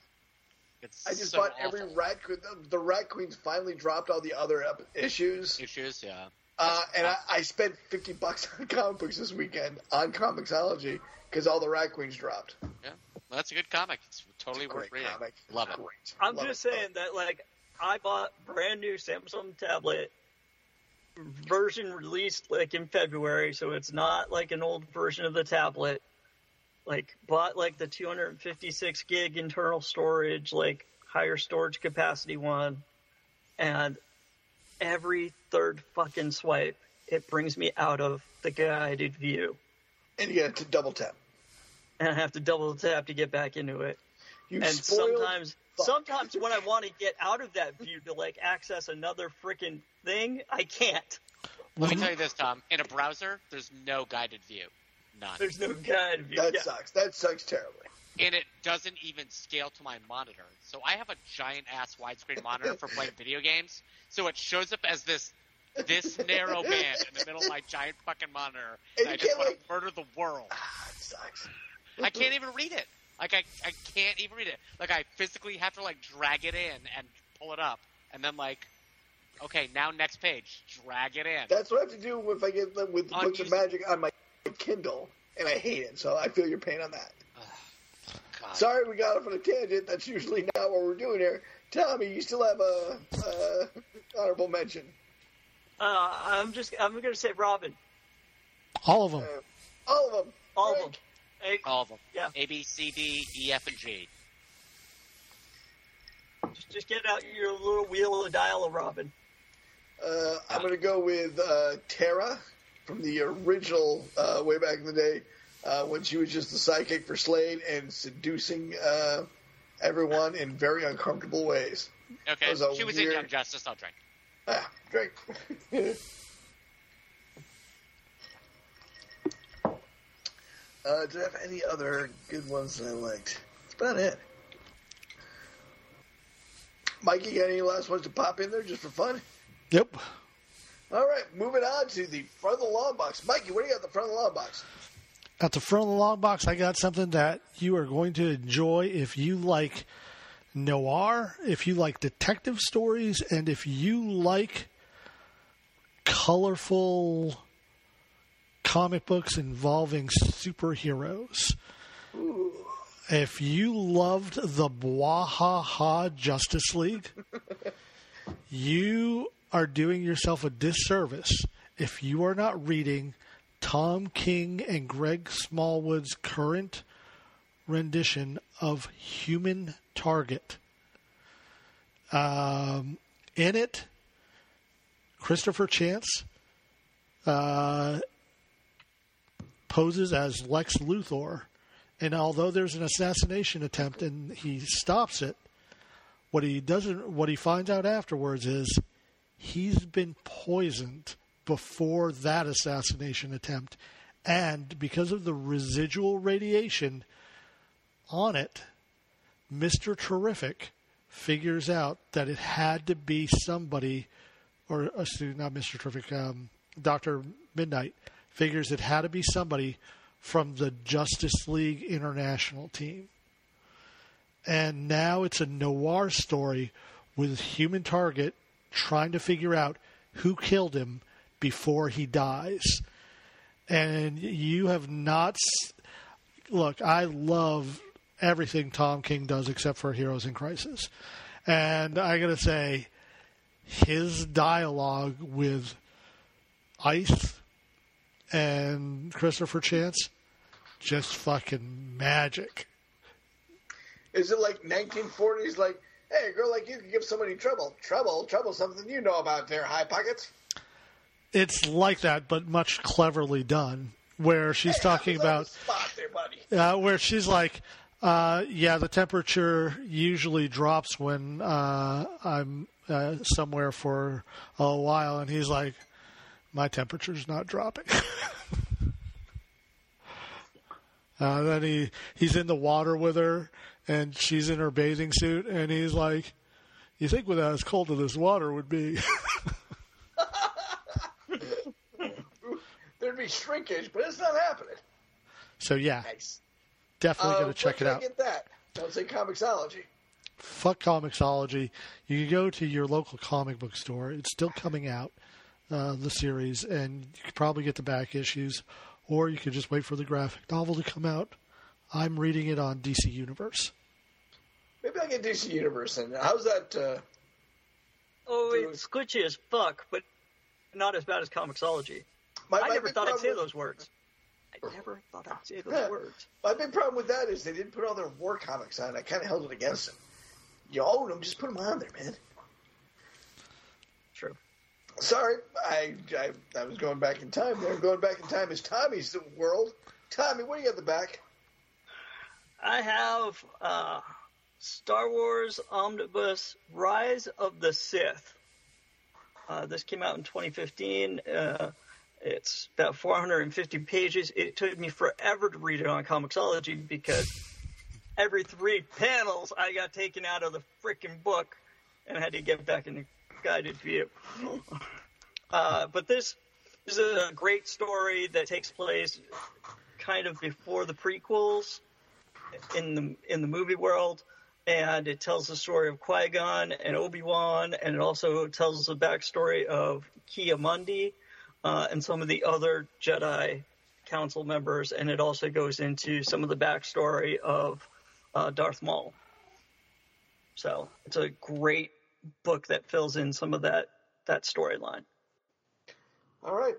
It's I just so bought awful. every Rat Queen. The, the Rat Queens finally dropped all the other ep- issues, issues. Yeah, uh, and I, I spent fifty bucks on comic books this weekend on Comixology because all the Rat Queens dropped. yeah. Well, that's a good comic. It's totally worth Great reading. comic. Love it. Great. I'm Love just it. saying that like I bought brand new Samsung tablet version released like in February, so it's not like an old version of the tablet. Like bought like the 256 gig internal storage, like higher storage capacity one, and every third fucking swipe, it brings me out of the guided view, And you have to double tap. and I have to double tap to get back into it. You and sometimes fuck. sometimes when I want to get out of that view to like access another freaking thing, I can't. Let me tell you this, Tom. In a browser, there's no guided view. None. There's no guide view. That Yeah. sucks. That sucks terribly. And it doesn't even scale to my monitor. So I have a giant ass widescreen monitor for playing video games. So it shows up as this this narrow band in the middle of my giant fucking monitor. And And I just want like- to murder the world. Ah, it sucks. I can't even read it. Like I, I can't even read it. Like I physically have to like drag it in and pull it up, and then like, okay, now next page, drag it in. That's what I have to do if I get them with On books of magic on my Kindle, and I hate it. So I feel your pain on that. God. Sorry, we got off on a tangent. That's usually not what we're doing here. Tommy, you still have a, uh honorable mention. Uh, I'm just I'm gonna say Robin. All of them. All of them. All Frank, of them. Hey, All of them. Yeah. A B C D E F and G. just, just get out your little wheel of dial of Robin. Uh, I'm going to go with uh, Terra from the original uh, way back in the day uh, when she was just the sidekick for Slade and seducing uh, everyone in very uncomfortable ways. Okay, was a she was in Young Justice. I'll drink. Ah, great. [laughs] uh, do I have any other good ones that I liked? That's about it. Mikey, got any last ones to pop in there just for fun? Yep. All right, moving on to the front of the long box. Mikey, what do you got at the front of the long box? At the front of the long box, I got something that you are going to enjoy if you like noir, if you like detective stories, and if you like colorful comic books involving superheroes. If you loved the Bwahaha Justice League, you are doing yourself a disservice if you are not reading Tom King and Greg Smallwood's current rendition of Human Target. Um, in it, Christopher Chance uh, poses as Lex Luthor, and although there's an assassination attempt and he stops it, what he doesn't, what he finds out afterwards is he's been poisoned before that assassination attempt, and because of the residual radiation on it, Mister Terrific figures out that it had to be somebody or excuse, not Mister Terrific, um, Doctor Midnight figures it had to be somebody from the Justice League International team, and now it's a noir story with Human Target trying to figure out who killed him before he dies. And you have not. Look, I love everything Tom King does except for Heroes in Crisis. And I got to say, his dialogue with Ice and Christopher Chance, just fucking magic. Is it like 1940s? Like, hey, a girl like you can give somebody trouble. Trouble, trouble, something you know about there, High Pockets. It's like that, but much cleverly done. Where she's talking I was on about uh, where she's like, uh, "Yeah, the temperature usually drops when uh, I'm uh, somewhere for a while," and he's like, "My temperature's not dropping." [laughs] uh, then he he's in the water with her, and she's in her bathing suit, and he's like, "You think without as cold as this water would be?" [laughs] be shrinkage, but it's not happening. so yeah, Nice. definitely Uh, gonna check it out. get that. Don't say Comixology. fuck Comixology. You can go to your local comic book store. It's still coming out, uh, the series, and you could probably get the back issues, or you could just wait for the graphic novel to come out. I'm reading it on DC Universe. Maybe I'll get DC Universe. And how's that? Uh, Oh, Dude. it's glitchy as fuck, but not as bad as Comixology. My, I my never thought I'd say with- those words. I never thought I'd say those Yeah. [laughs] words. My big problem with that is they didn't put all their war comics on. I kind of held it against them. You own them, just put them on there, man. True. Sorry, I, I I was going back in time there. Going back in time is Tommy's world. Tommy, what do you got in the back? I have uh, Star Wars Omnibus Rise of the Sith. Uh, this came out in 2015. Uh, it's about 450 pages. It took me forever to read it on Comixology because every three panels I got taken out of the freaking book and had to get back in the guided view. [laughs] Uh, but this is a great story that takes place kind of before the prequels in the in the movie world, and it tells the story of Qui Gon and Obi Wan, and it also tells the backstory of Ki-Adi-Mundi uh, and some of the other Jedi Council members, and it also goes into some of the backstory of uh, Darth Maul. So it's a great book that fills in some of that that storyline. All right.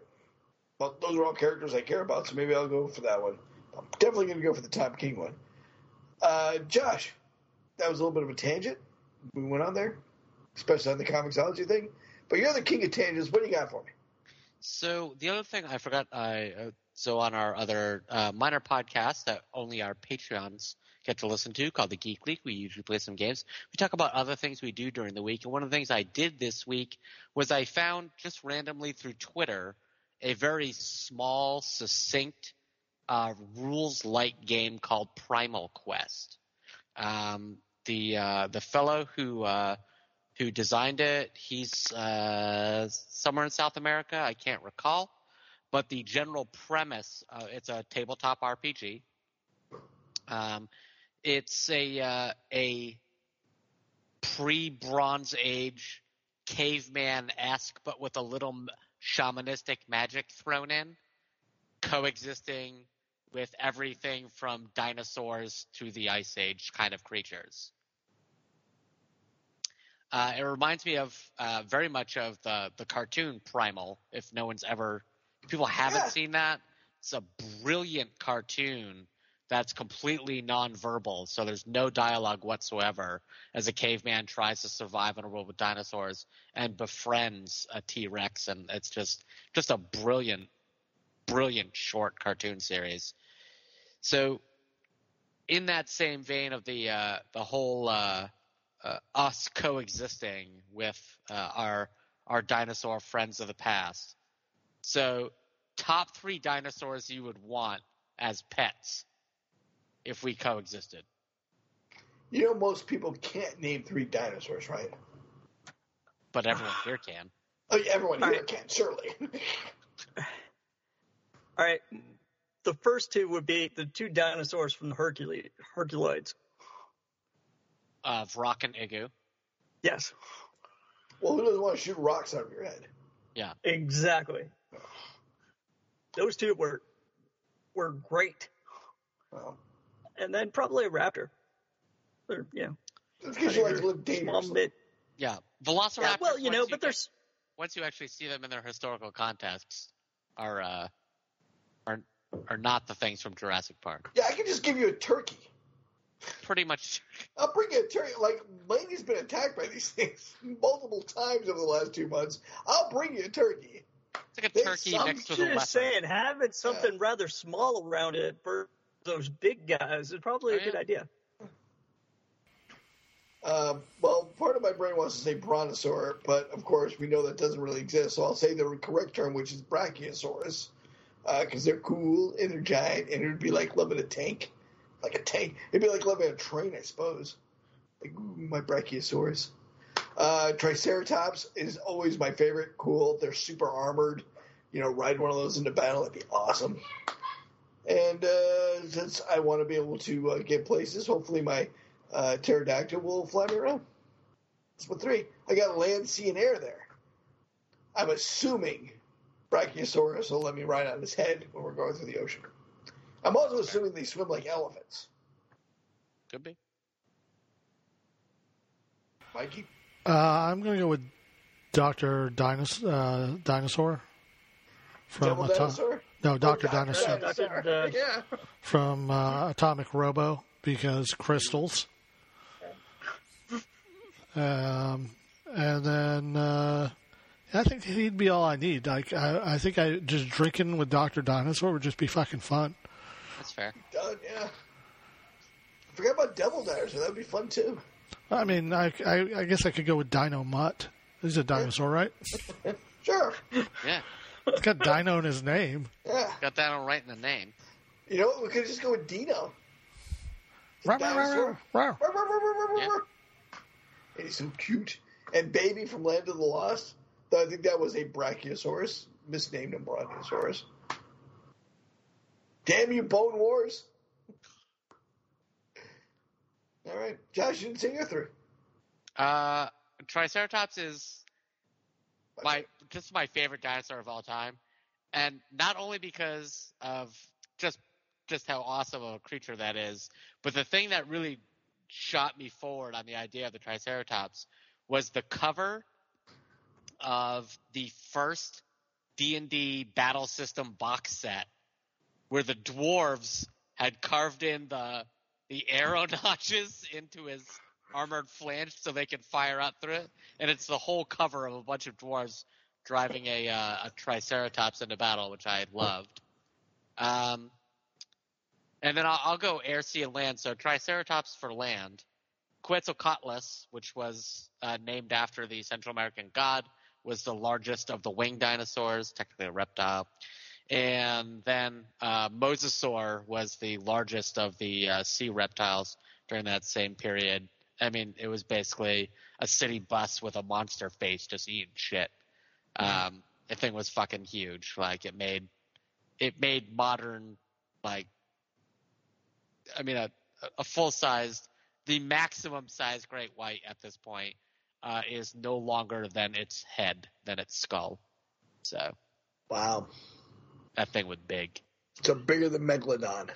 Well, those are all characters I care about, so maybe I'll go for that one. I'm definitely going to go for the Tom King one. Uh, Josh, that was a little bit of a tangent we went on there, especially on the Comixology thing. But you're the king of tangents. What do you got for me? So the other thing I forgot, I uh, so on our other uh, minor podcast that only our Patreons get to listen to, called the Geek League, we usually play some games. We talk about other things we do during the week, and one of the things I did this week was I found just randomly through Twitter a very small, succinct, uh, rules-light game called Primal Quest. Um, the uh, the fellow who uh, who designed it. He's uh, somewhere in South America. I can't recall. But the general premise, uh, it's a tabletop RPG. Um, it's a uh, a pre Bronze Age caveman esque, but with a little shamanistic magic thrown in, coexisting with everything from dinosaurs to the Ice Age kind of creatures. Uh, it reminds me of uh, very much of the the cartoon Primal. If no one's ever, if people haven't Yeah. seen that, it's a brilliant cartoon that's completely nonverbal. So there's no dialogue whatsoever as a caveman tries to survive in a world with dinosaurs and befriends a T Rex, and it's just just a brilliant, brilliant short cartoon series. So, in that same vein of the uh, the whole. Uh, us coexisting with uh, our our dinosaur friends of the past. So, top three dinosaurs you would want as pets if we coexisted. You know, most people can't name three dinosaurs, right? But everyone here can. [sighs] Oh, yeah, everyone All here right. can, surely. [laughs] All right. The first two would be the two dinosaurs from the Hercules, Herculoids. Of Rock and Igoo. Yes, well, who doesn't want to shoot rocks out of your head? Yeah. Exactly. Those two were were great, Well, and then probably a raptor. Or, yeah, it's because you like to They're live small dangerously. Yeah, Velociraptors. Yeah, well, you know, once but get- there's once you actually see them in their historical context, are uh, are are not the things from Jurassic Park. Yeah, I can just give you a turkey. Pretty much. I'll bring you a turkey. Like, Laney's been attacked by these things [laughs] multiple times over the last two months. I'll bring you a turkey. It's like a They turkey sound mixed with a just leopard. saying having something rather small around it for those big guys is probably Oh, a good yeah. idea. Um, well, part of my brain wants to say brontosaur, but of course we know that doesn't really exist. So I'll say the correct term, which is brachiosaurus, because they're cool and they're giant, and it would be like living a tank, like a tank. It'd be like living a train, I suppose. Like my brachiosaurus. Uh, Triceratops is always my favorite. Cool. They're super armored. You know, ride one of those into battle. That'd be awesome. And uh, since I want to be able to uh, get places, hopefully my uh, pterodactyl will fly me around. That's what three. I got land, sea, and air there. I'm assuming Brachiosaurus will let me ride on his head when we're going through the ocean. I'm also assuming they swim like elephants. Could be. Mikey? Uh, I'm going to go with Doctor Dinos- uh, Dinosaur from Devil Ato- dinosaur? no Doctor Oh, Dr. Dinosaur Dinosaur. Dinosaur. Uh, yeah. from uh, Atomic Robo because crystals. Um, and then uh, I think he'd be all I need. Like I, I think I just drinking with Doctor Dinosaur would just be fucking fun. That's fair. Done, yeah. I forgot about Devil Dinosaur. That'd be fun too. I mean, I, I, I guess I could go with Dynomutt. He's a dinosaur, [laughs] right? Sure. Yeah, It's got Dino in his name. Yeah. got that on right in the name. You know what? We could just go with Dino. Rawr, rawr, rawr, Yeah. And he's so cute. And Baby from Land of the Lost. I think that was a Brachiosaurus. Misnamed him Brachiosaurus. Damn you, Bone Wars. All right. Josh, you didn't say your three. Uh, Triceratops is my just my favorite dinosaur of all time, and not only because of just just how awesome of a creature that is, but the thing that really shot me forward on the idea of the Triceratops was the cover of the first D and D battle system box set, where the dwarves had carved in the the arrow [laughs] notches into his armored flange so they can fire out through it, and it's the whole cover of a bunch of dwarves driving a uh, a Triceratops into battle, which I loved. Um, and then I'll, I'll go air, sea, and land. So Triceratops for land, Quetzalcoatlus, which was uh, named after the Central American god, was the largest of the winged dinosaurs, technically a reptile. And then uh, Mosasaur was the largest of the uh, sea reptiles during that same period. I mean, it was basically a city bus with a monster face just eating shit. Um, the thing was fucking huge. Like it made, it made modern, like, I mean, a, a full sized, the maximum size great white at this point uh, is no longer than its head, than its skull. So Wow. That thing was big. So bigger than Megalodon.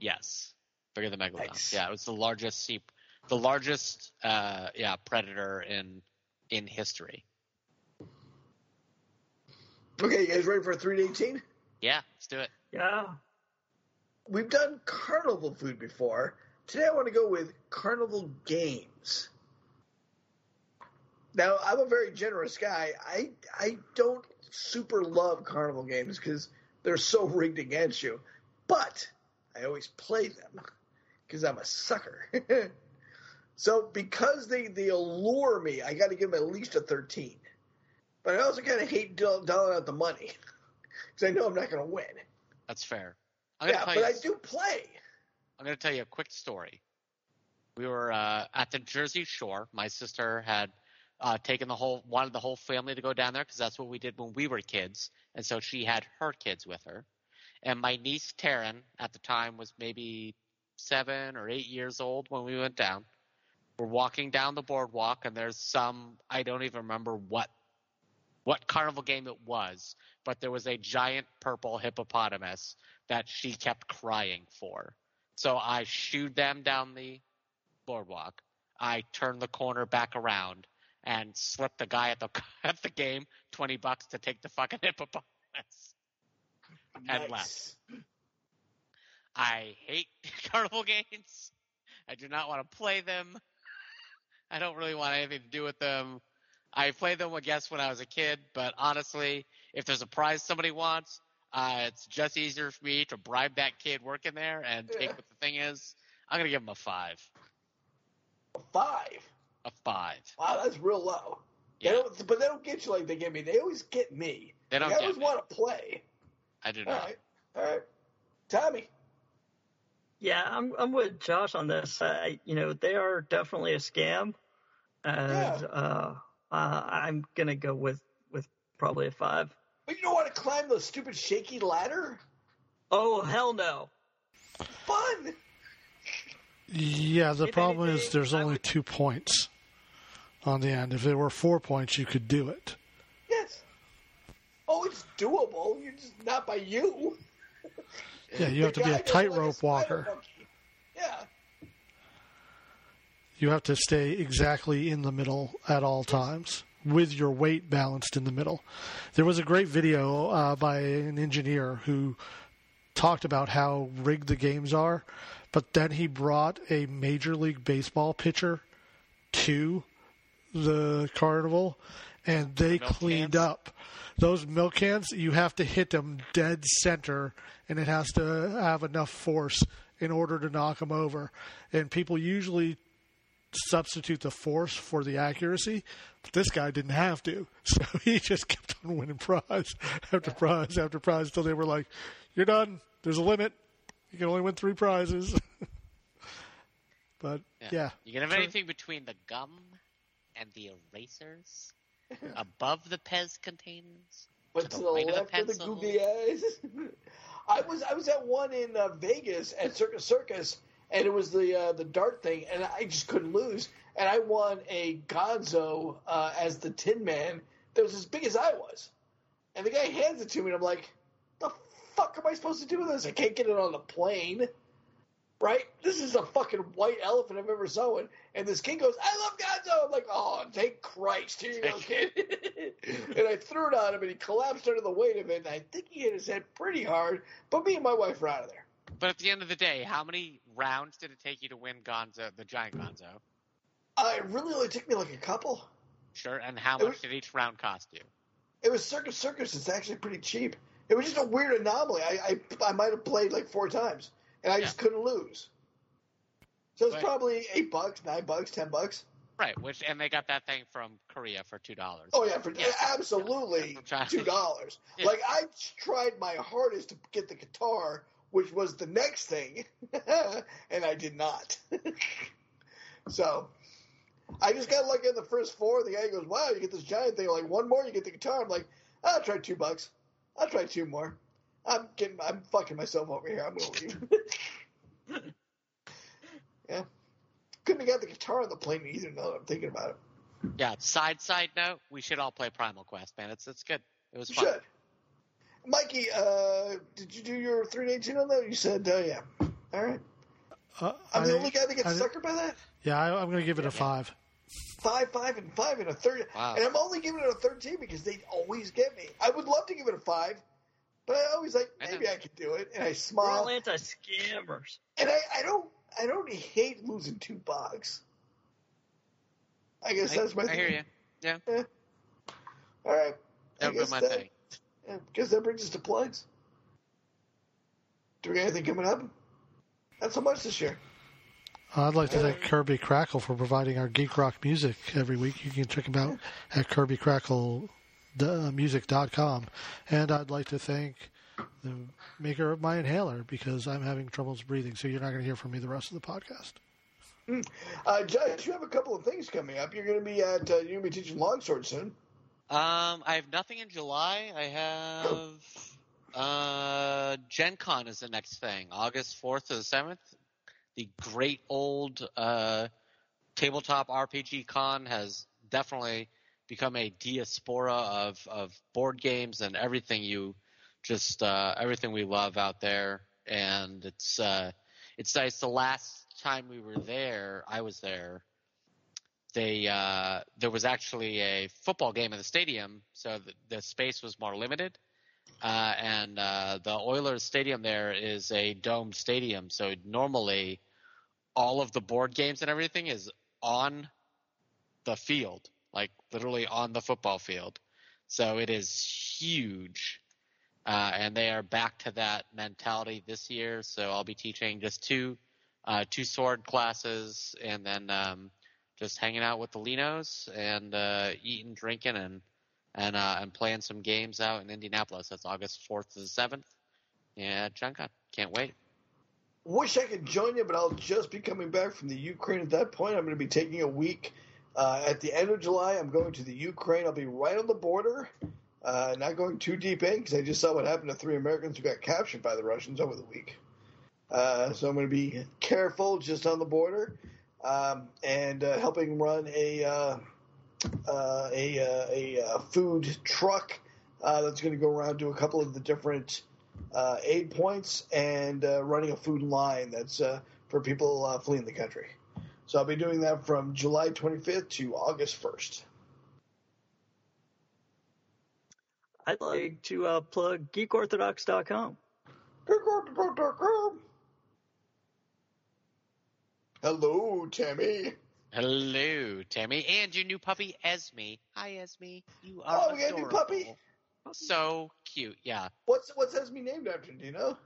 Yes, bigger than Megalodon. Nice. Yeah, it was the largest sea, the largest, uh, yeah, predator in in history. Okay, you guys ready for a 3 to 18? Yeah, let's do it. yeah. We've done carnival food before. Today I want to go with carnival games. Now I'm a very generous guy. I I don't super love carnival games because they're so rigged against you, but I always play them because I'm a sucker. [laughs] so because they they allure me, I got to give them at least a 13. But I also kind of hate dolling out the money [laughs] because I know I'm not going to win. That's fair. I'm Yeah, but you. I do play. I'm going to tell you a quick story. We were uh, at the Jersey Shore. My sister had uh, taking the whole wanted the whole family to go down there because that's what we did when we were kids, and so she had her kids with her. And my niece Taryn at the time was maybe seven or eight years old when we went down. We're walking down the boardwalk, and there's some I don't even remember what what carnival game it was, but there was a giant purple hippopotamus that she kept crying for. So I shooed them down the boardwalk. I turned the corner back around and slip the guy at the [laughs] at the game twenty bucks to take the fucking [laughs] hippopotamus and left. I hate [laughs] carnival games. I do not want to play them. I don't really want anything to do with them. I played them, I guess, when I was a kid, but honestly, if there's a prize somebody wants, uh, it's just easier for me to bribe that kid working there and take Yeah. what the thing is. I'm gonna give him a five. Five. A five. Wow, that's real low. They Yeah. don't, but they don't get you like they get me. They always get me. They don't Like, I get always me. want to play. I do All not. right, all right. Tommy, Yeah, I'm I'm with Josh on this. Uh, you know, they are definitely a scam, and Yeah. uh, uh, I'm gonna go with with probably a five. but you don't want to climb the stupid shaky ladder. Oh hell no! Fun. Yeah, the If problem is there's I only would- two points on the end. If there were four points, you could do it. Yes. Oh, it's doable. You're just not by you. [laughs] Yeah, you have to be a doesn't like tightrope walker. monkey. Yeah. You have to stay exactly in the middle at all times with your weight balanced in the middle. There was a great video uh, by an engineer who talked about how rigged the games are, but then he brought a Major League Baseball pitcher to the carnival and they Milk cleaned cans? up. Those milk cans, you have to hit them dead center, and it has to have enough force in order to knock them over. And people usually substitute the force for the accuracy, but this guy didn't have to. [laughs] So he just kept on winning prize after prize after prize until they were like, "You're done. There's a limit. You can only win three prizes." [laughs] but yeah, You can have anything between the gum and the erasers, [laughs] above the Pez containers. But To to the the right of the left of the pencil. googly eyes. [laughs] I was I was at one in uh, Vegas at Circus Circus, and it was the uh, the dart thing, and I just couldn't lose. And I won a Gonzo uh, as the Tin Man that was as big as I was. And the guy hands it to me, and I'm like, "The fuck am I supposed to do with this? I can't get it on the plane." Right? This is a fucking white elephant I've ever seen. And this kid goes, I love Gonzo. I'm like, oh, thank Christ. Here you go, kid. [laughs] and I threw it on him, and he collapsed under the weight of it. And I think he hit his head pretty hard. But me and my wife were out of there. But at the end of the day, how many rounds did it take you to win Gonzo, the giant Gonzo? Uh, it really only took me like a couple. Sure. And how It much was- did each round cost you? It was Circus Circus. It's actually pretty cheap. It was just a weird anomaly. I I, I might have played like four times, and I just couldn't lose. So it's probably eight bucks, nine bucks, ten bucks. Right. Which and they got that thing from Korea for two dollars. Oh yeah, for Yeah. absolutely [laughs] Yeah. two dollars. [laughs] Yeah. Like I tried my hardest to get the guitar, which was the next thing, [laughs] and I did not. so I just got lucky in the first four. The guy goes, "Wow, you get this giant thing." Like one more, you get the guitar. I'm like, ah, "I'll try two bucks. I'll try two more." I'm getting, I'm fucking myself over here. I'm gonna leave. [laughs] yeah, couldn't have got the guitar on the plane either. Now that I'm thinking about it. Yeah. Side side note, we should all play Primal Quest, man. It's it's good. It was You fun. should. Mikey, uh, did you do your 318 on that? You said, uh, yeah. All right. uh, I'm I- the only guy that gets I- suckered by that? Yeah, I, I'm going to give it a five. Five, five, and five, and a third. Wow. And I'm only giving it a 13 because they always get me. I would love to give it a five, but I always like, maybe I could do it. And I We're all smile. anti-scammers. And I, I don't I don't hate losing two bucks. I guess I, that's my I thing. hear you. Yeah. Eh. All right. I That would be my that, thing. Yeah, guess that brings us to plugs. Do we got anything coming up? Not so much this year. I'd like to thank Kirby Crackle for providing our geek rock music every week. You can check him out at kirbycracklemusic.com. And I'd like to thank the maker of my inhaler because I'm having troubles breathing, so you're not going to hear from me the rest of the podcast. Uh, Josh, you have a couple of things coming up. You're going to be at uh, you're going to be teaching longsword soon. Um, I have nothing in July. I have uh, Gen Con is the next thing, August fourth to the seventh. The great old uh, tabletop RPG con has definitely become a diaspora of of board games and everything you just uh, everything we love out there. And it's uh, it's nice. The last time we were there, I was there they uh, there was actually a football game in the stadium, so the, the space was more limited. Uh, and uh, the Oilers stadium there is a domed stadium, so normally all of the board games and everything is on the field, like literally on the football field. So it is huge. Uh, and they are back to that mentality this year. So I'll be teaching just two, uh, two sword classes and then, um, just hanging out with the Linos and uh, eating, drinking, and and uh, and playing some games out in Indianapolis. That's August fourth to the seventh. Yeah, John, can't wait. Wish I could join you, but I'll just be coming back from the Ukraine at that point. I'm going to be taking a week uh, at the end of July. I'm going to the Ukraine. I'll be right on the border, uh, not going too deep in because I just saw what happened to three Americans who got captured by the Russians over the week. Uh, so I'm going to be careful just on the border um, and uh, helping run a uh, a, uh, a, a, uh, food truck uh, that's going to go around to a couple of the different aid points and running a food line that's for people fleeing the country. So I'll be doing that from July 25th to August 1st. I'd like to uh, plug geekorthodox.com. Geekorthodox.com. Hello, Tammy. Hello, Tammy, and your new puppy Esme. Hi, Esme. You are oh, we got a new puppy. So cute, yeah. What's what's Esme named after? Do you know?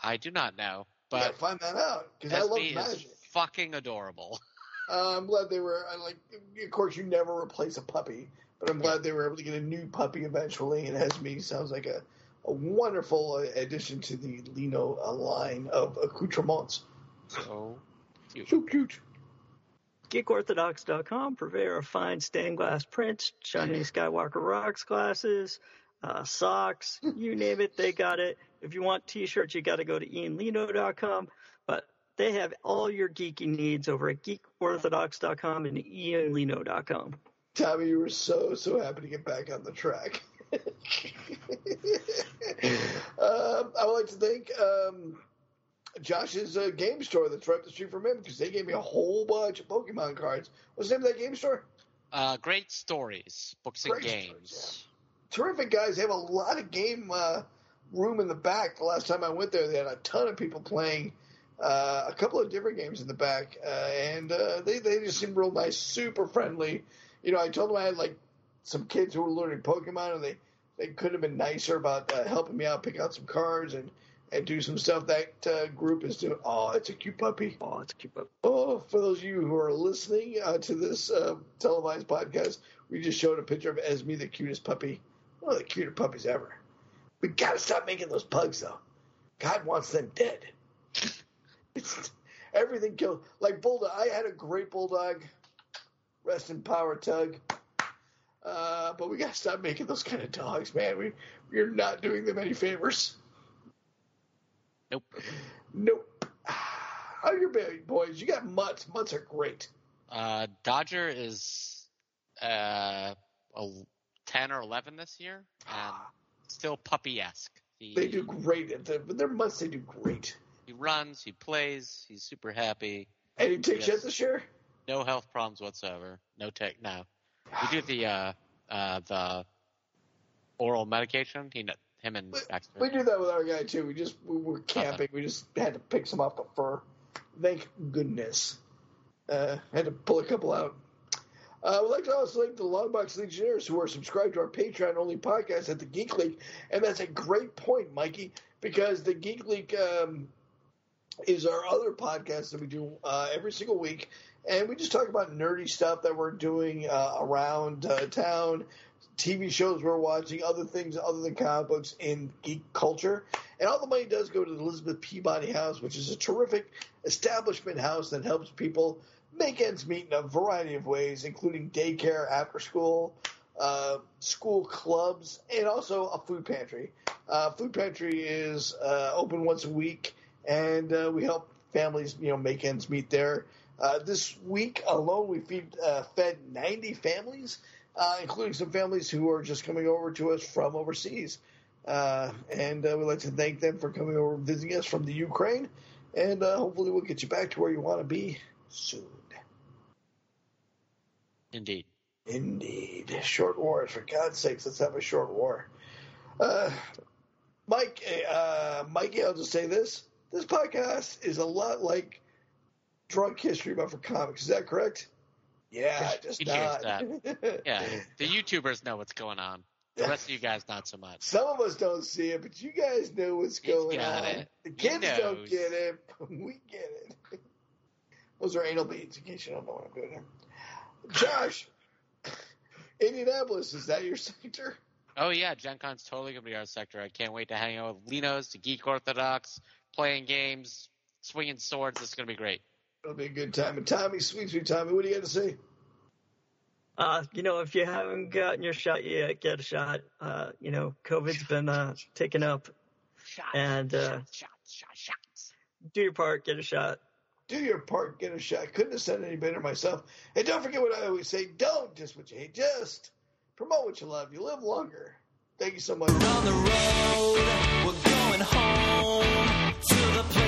I do not know, but find that out because I love magic. fucking adorable. [laughs] Uh, I'm glad they were uh, like. Of course, you never replace a puppy, but I'm glad they were able to get a new puppy eventually. And Esme sounds like a a wonderful addition to the Lino line of accoutrements. So cute. So cute. GeekOrthodox.com, purveyor of fine stained glass prints, shiny Skywalker Rocks glasses, uh, socks, you name it, they got it. If you want t-shirts, you got to go to ianlino.com, but they have all your geeky needs over at geekorthodox.com and ianlino.com. Tommy, you were so, so happy to get back on the track. [laughs] um, I would like to thank um, Josh's uh, game store that's right up the street from him because they gave me a whole bunch of Pokemon cards. What's the name of that game store? Uh, Great Stories, Books and Great Games. Stories, yeah. Terrific guys. They have a lot of game uh, room in the back. The last time I went there, they had a ton of people playing uh, a couple of different games in the back, uh, and uh, they they just seemed real nice, super friendly. You know, I told them I had like some kids who were learning Pokemon, and they they could have been nicer about uh, helping me out, pick out some cards, and and do some stuff that uh, group is doing. Oh, it's a cute puppy. Oh, it's a cute puppy. Oh, for those of you who are listening uh, to this uh, televised podcast, we just showed a picture of Esme, the cutest puppy. One of the cutest puppies ever. We gotta stop making those pugs, though. God wants them dead. It's, [laughs] everything killed. Like bulldog, I had a great bulldog. Rest in power, Tug. Uh, but we gotta stop making those kind of dogs, man. We we're not doing them any favors. Nope. Nope. [sighs] How are your baby boys? You got mutts. Mutts are great. Uh, Dodger is uh, a ten or eleven this year, and [sighs] still puppy esque. They do great at the, their mutts they do great. He runs, he plays, he's super happy. And he takes shit this year. No health problems whatsoever. No tech. No. We do [sighs] the uh, uh, the oral medication. He him and Baxter. We do that with our guy too. We just we were camping. We just had to pick some off the fur. Thank goodness. Uh, had to pull a couple out. Uh, we'd like to also thank the Longbox Legionnaires who are subscribed to our Patreon only podcast at the Geek League. And that's a great point, Mikey, because the Geek League um, is our other podcast that we do uh, every single week. And we just talk about nerdy stuff that we're doing uh, around uh, town. TV shows we're watching, other things other than comic books in geek culture. And all the money does go to the Elizabeth Peabody House, which is a terrific establishment house that helps people make ends meet in a variety of ways, including daycare, after school, uh, school clubs, and also a food pantry. Uh, food pantry is uh, open once a week, and uh, we help families, you know, make ends meet there. Uh, this week alone, we feed, uh, fed 90 families, uh, including some families who are just coming over to us from overseas. Uh, and uh, we'd like to thank them for coming over and visiting us from the Ukraine. And uh, hopefully, we'll get you back to where you want to be soon. Indeed. Indeed. Short wars. For God's sakes, let's have a short war. Uh, Mike, uh, Mikey, I'll just say this. This podcast is a lot like Drunk History, but for comics. Is that correct? Yeah, just He hears not. Yeah, the YouTubers know what's going on. The rest of you guys, not so much. Some of us don't see it, but you guys know what's He's going on. it. The kids don't get it. But [laughs] we get it. Those are anal beads, in case you don't know what I'm doing here. Josh, Indianapolis, is that your sector? Oh yeah, Gen Con's totally gonna be our sector. I can't wait to hang out with Linos, to Geek Orthodox, playing games, swinging swords. This is gonna be great. It'll be a good time. And Tommy, sweet, sweet Tommy, what do you got to say? Uh, you know, if you haven't gotten your shot yet, get a shot. Uh, you know, COVID's been uh, taken up. Shots, and uh, shots, shots. Do your part, get a shot. Do your part, get a shot. Couldn't have said any better myself. And don't forget what I always say: don't just what you hate, just promote what you love. You live longer. Thank you so much. On the road, we're going home to the place.